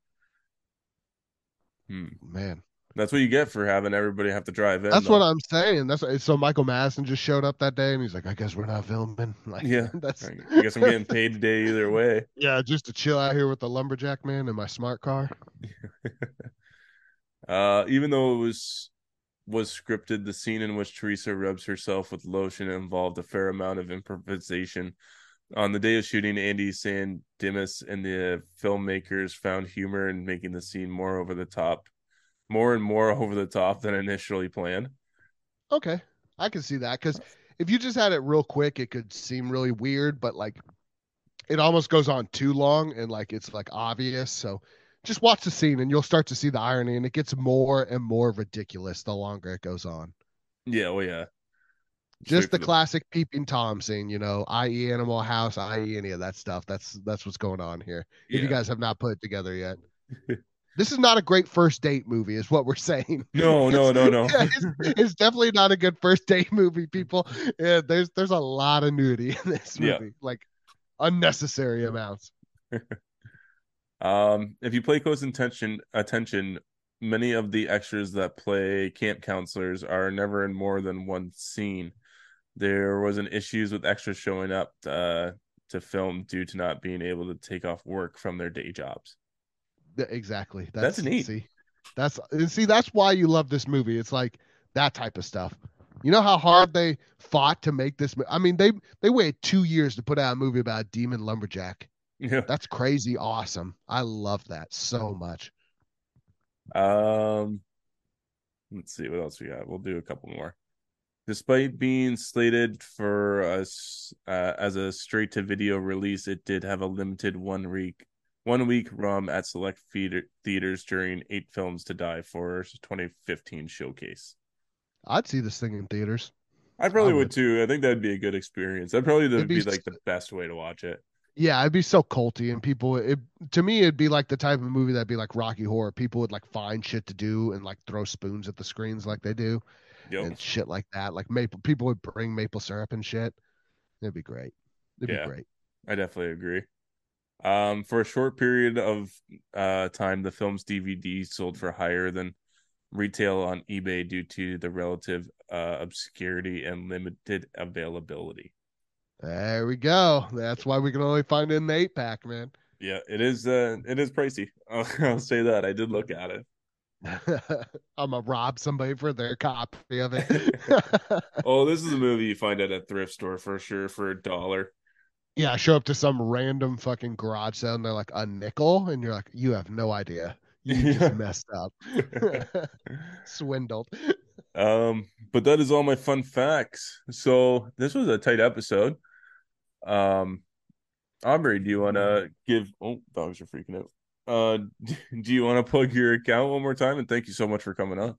Hmm.
Man,
That's what you get for having everybody have to drive in.
that's
though.
what I'm saying. That's so Michael Madsen just showed up that day and he's like, I guess we're not filming. Like,
Yeah.
that's
I guess I'm getting paid today either way.
yeah, just to chill out here with the lumberjack man in my smart car.
Uh, even though it was was scripted, the scene in which Teresa rubs herself with lotion involved a fair amount of improvisation. On the day of shooting, Andy Sandimas and the filmmakers found humor in making the scene more over the top more and more over the top than initially planned.
Okay, I can see that because if you just had it real quick, it could seem really weird, but like it almost goes on too long and like it's like obvious. So just watch the scene and you'll start to see the irony, and it gets more and more ridiculous the longer it goes on.
Yeah, well, yeah.
Just the, the classic peeping tom scene, you know, i.e. Animal House, i.e. any of that stuff. That's that's what's going on here. Yeah. If you guys have not put it together yet. this is not a great first date movie, is what we're saying.
No, no, no, no.
it's, it's, definitely not a good first date movie, people. Yeah, there's there's a lot of nudity in this movie, yeah. like unnecessary amounts.
um, if you play close attention, attention, many of the extras that play camp counselors are never in more than one scene. There was an issues with extras showing up uh, to film due to not being able to take off work from their day jobs.
Exactly. That's,
that's neat.
See, that's see that's why you love this movie. It's like that type of stuff. You know how hard they fought to make this. I mean, they they waited two years to put out a movie about a demon lumberjack.
Yeah,
that's crazy. Awesome. I love that so much.
Um, let's see what else we got. We'll do a couple more. Despite being slated for us uh, as a straight to video release, it did have a limited one week one week run at select theaters during Eight Films to Die for 2015 showcase.
I'd see this thing in theaters.
I probably I would. would. too. I think that'd be a good experience. That probably would be, be, like the best way to watch it.
Yeah, it'd be so culty, and people. It to me, it'd be like the type of movie that'd be like Rocky Horror. People would like find shit to do and like throw spoons at the screens like they do, yep. and shit like that. Like maple, people would bring maple syrup and shit. It'd be great. It'd yeah, be great.
I definitely agree. Um, for a short period of uh, time, the film's DVD sold for higher than retail on eBay due to the relative uh, obscurity and limited availability.
There we go. That's why we can only find it in the eight pack, man.
Yeah, it is. Uh, it is pricey. I'll, I'll say that. I did look at it.
I'm gonna rob somebody for their copy of it.
oh, this is a movie you find at a thrift store for sure for a dollar.
Yeah, show up to some random fucking garage sale and they're like a nickel, and you're like, you have no idea. You just messed up. Swindled.
Um, but that is all my fun facts. So this was a tight episode. Um, Aubrey, do you want to give? Oh, dogs are freaking out. Uh, do you want to plug your account one more time? And thank you so much for coming on.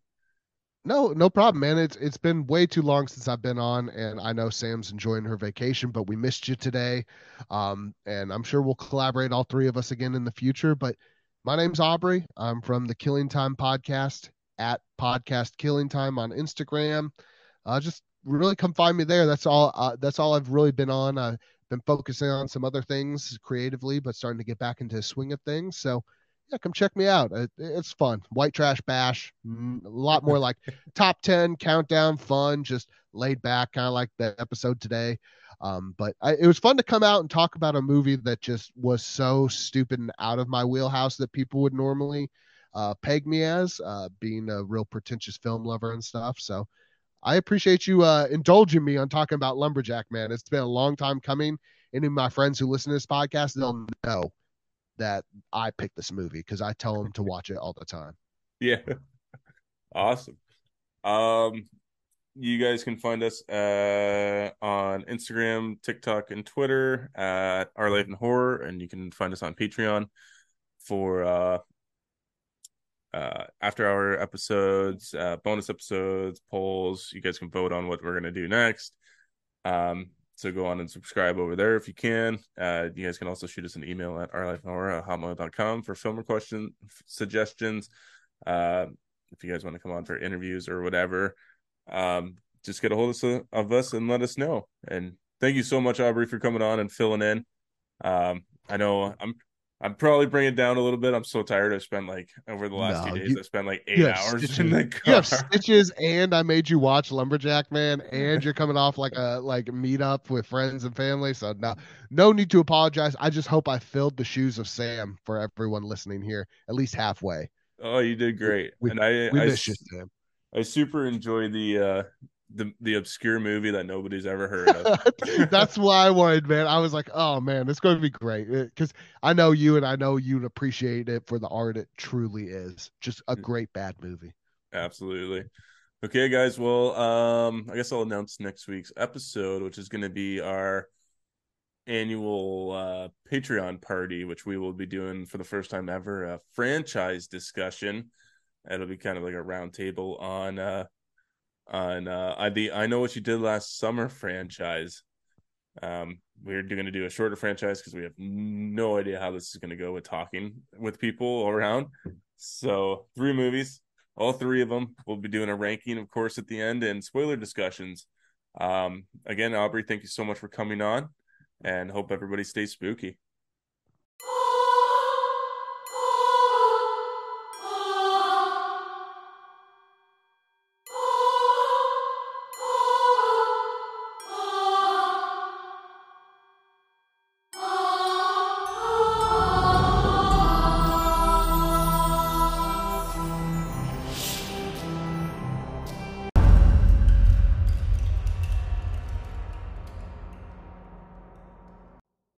No, no problem, man. It's it's been way too long since I've been on, and I know Sam's enjoying her vacation, but we missed you today. Um, and I'm sure we'll collaborate all three of us again in the future. But my name's Aubrey. I'm from the Killing Time podcast at podcast Killing Time on Instagram. Uh, just really come find me there. That's all. Uh, that's all I've really been on. I've been focusing on some other things creatively, but starting to get back into swing of things. So yeah, come check me out. It, it's fun. White Trash Bash, mm, a lot more like top 10 countdown fun, just laid back, kind of like the episode today. Um, but I, it was fun to come out and talk about a movie that just was so stupid and out of my wheelhouse that people would normally uh, peg me as, uh, being a real pretentious film lover and stuff. So I appreciate you uh, indulging me on talking about Lumberjack, man. It's been a long time coming. Any of my friends who listen to this podcast, they'll know that I picked this movie because I tell them to watch it all the time.
Yeah. awesome. Um you guys can find us uh on Instagram, TikTok, and Twitter at Our Life in Horror, and you can find us on Patreon for uh uh after hour episodes, uh bonus episodes, polls. You guys can vote on what we're gonna do next. Um so go on and subscribe over there if you can. Uh, you guys can also shoot us an email at ourlifeinhorror at hotmail.com for film question suggestions. Uh, if you guys want to come on for interviews or whatever, um, just get a hold of, of us and let us know. And thank you so much, Aubrey, for coming on and filling in. Um, I know I'm I'm probably bringing down a little bit. I'm so tired. I've spent like over the last no, two days. You, I spent like eight hours
stitches.
in the car.
You have stitches, and I made you watch Lumberjack Man, and you're coming off like a like meet up with friends and family. So no, no need to apologize. I just hope I filled the shoes of Sam for everyone listening here, at least halfway.
Oh, you did great,
we,
and I I,
you, Sam.
I super enjoy the uh the the obscure movie that nobody's ever heard of.
That's why I wanted, man. I was like, oh man, it's going to be great because I know you and I know you'd appreciate it for the art it truly is. Just a great bad movie.
Absolutely. Okay, guys. Well, um, I guess I'll announce next week's episode, which is going to be our annual uh, Patreon party, which we will be doing for the first time ever, a franchise discussion. It'll be kind of like a roundtable on uh, on uh, I the I know what you did last summer franchise. Um, we're going to do a shorter franchise because we have no idea how this is going to go with talking with people around. So three movies, all three of them. We'll be doing a ranking, of course, at the end and spoiler discussions. Um, again, Aubrey, thank you so much for coming on, and hope everybody stays spooky.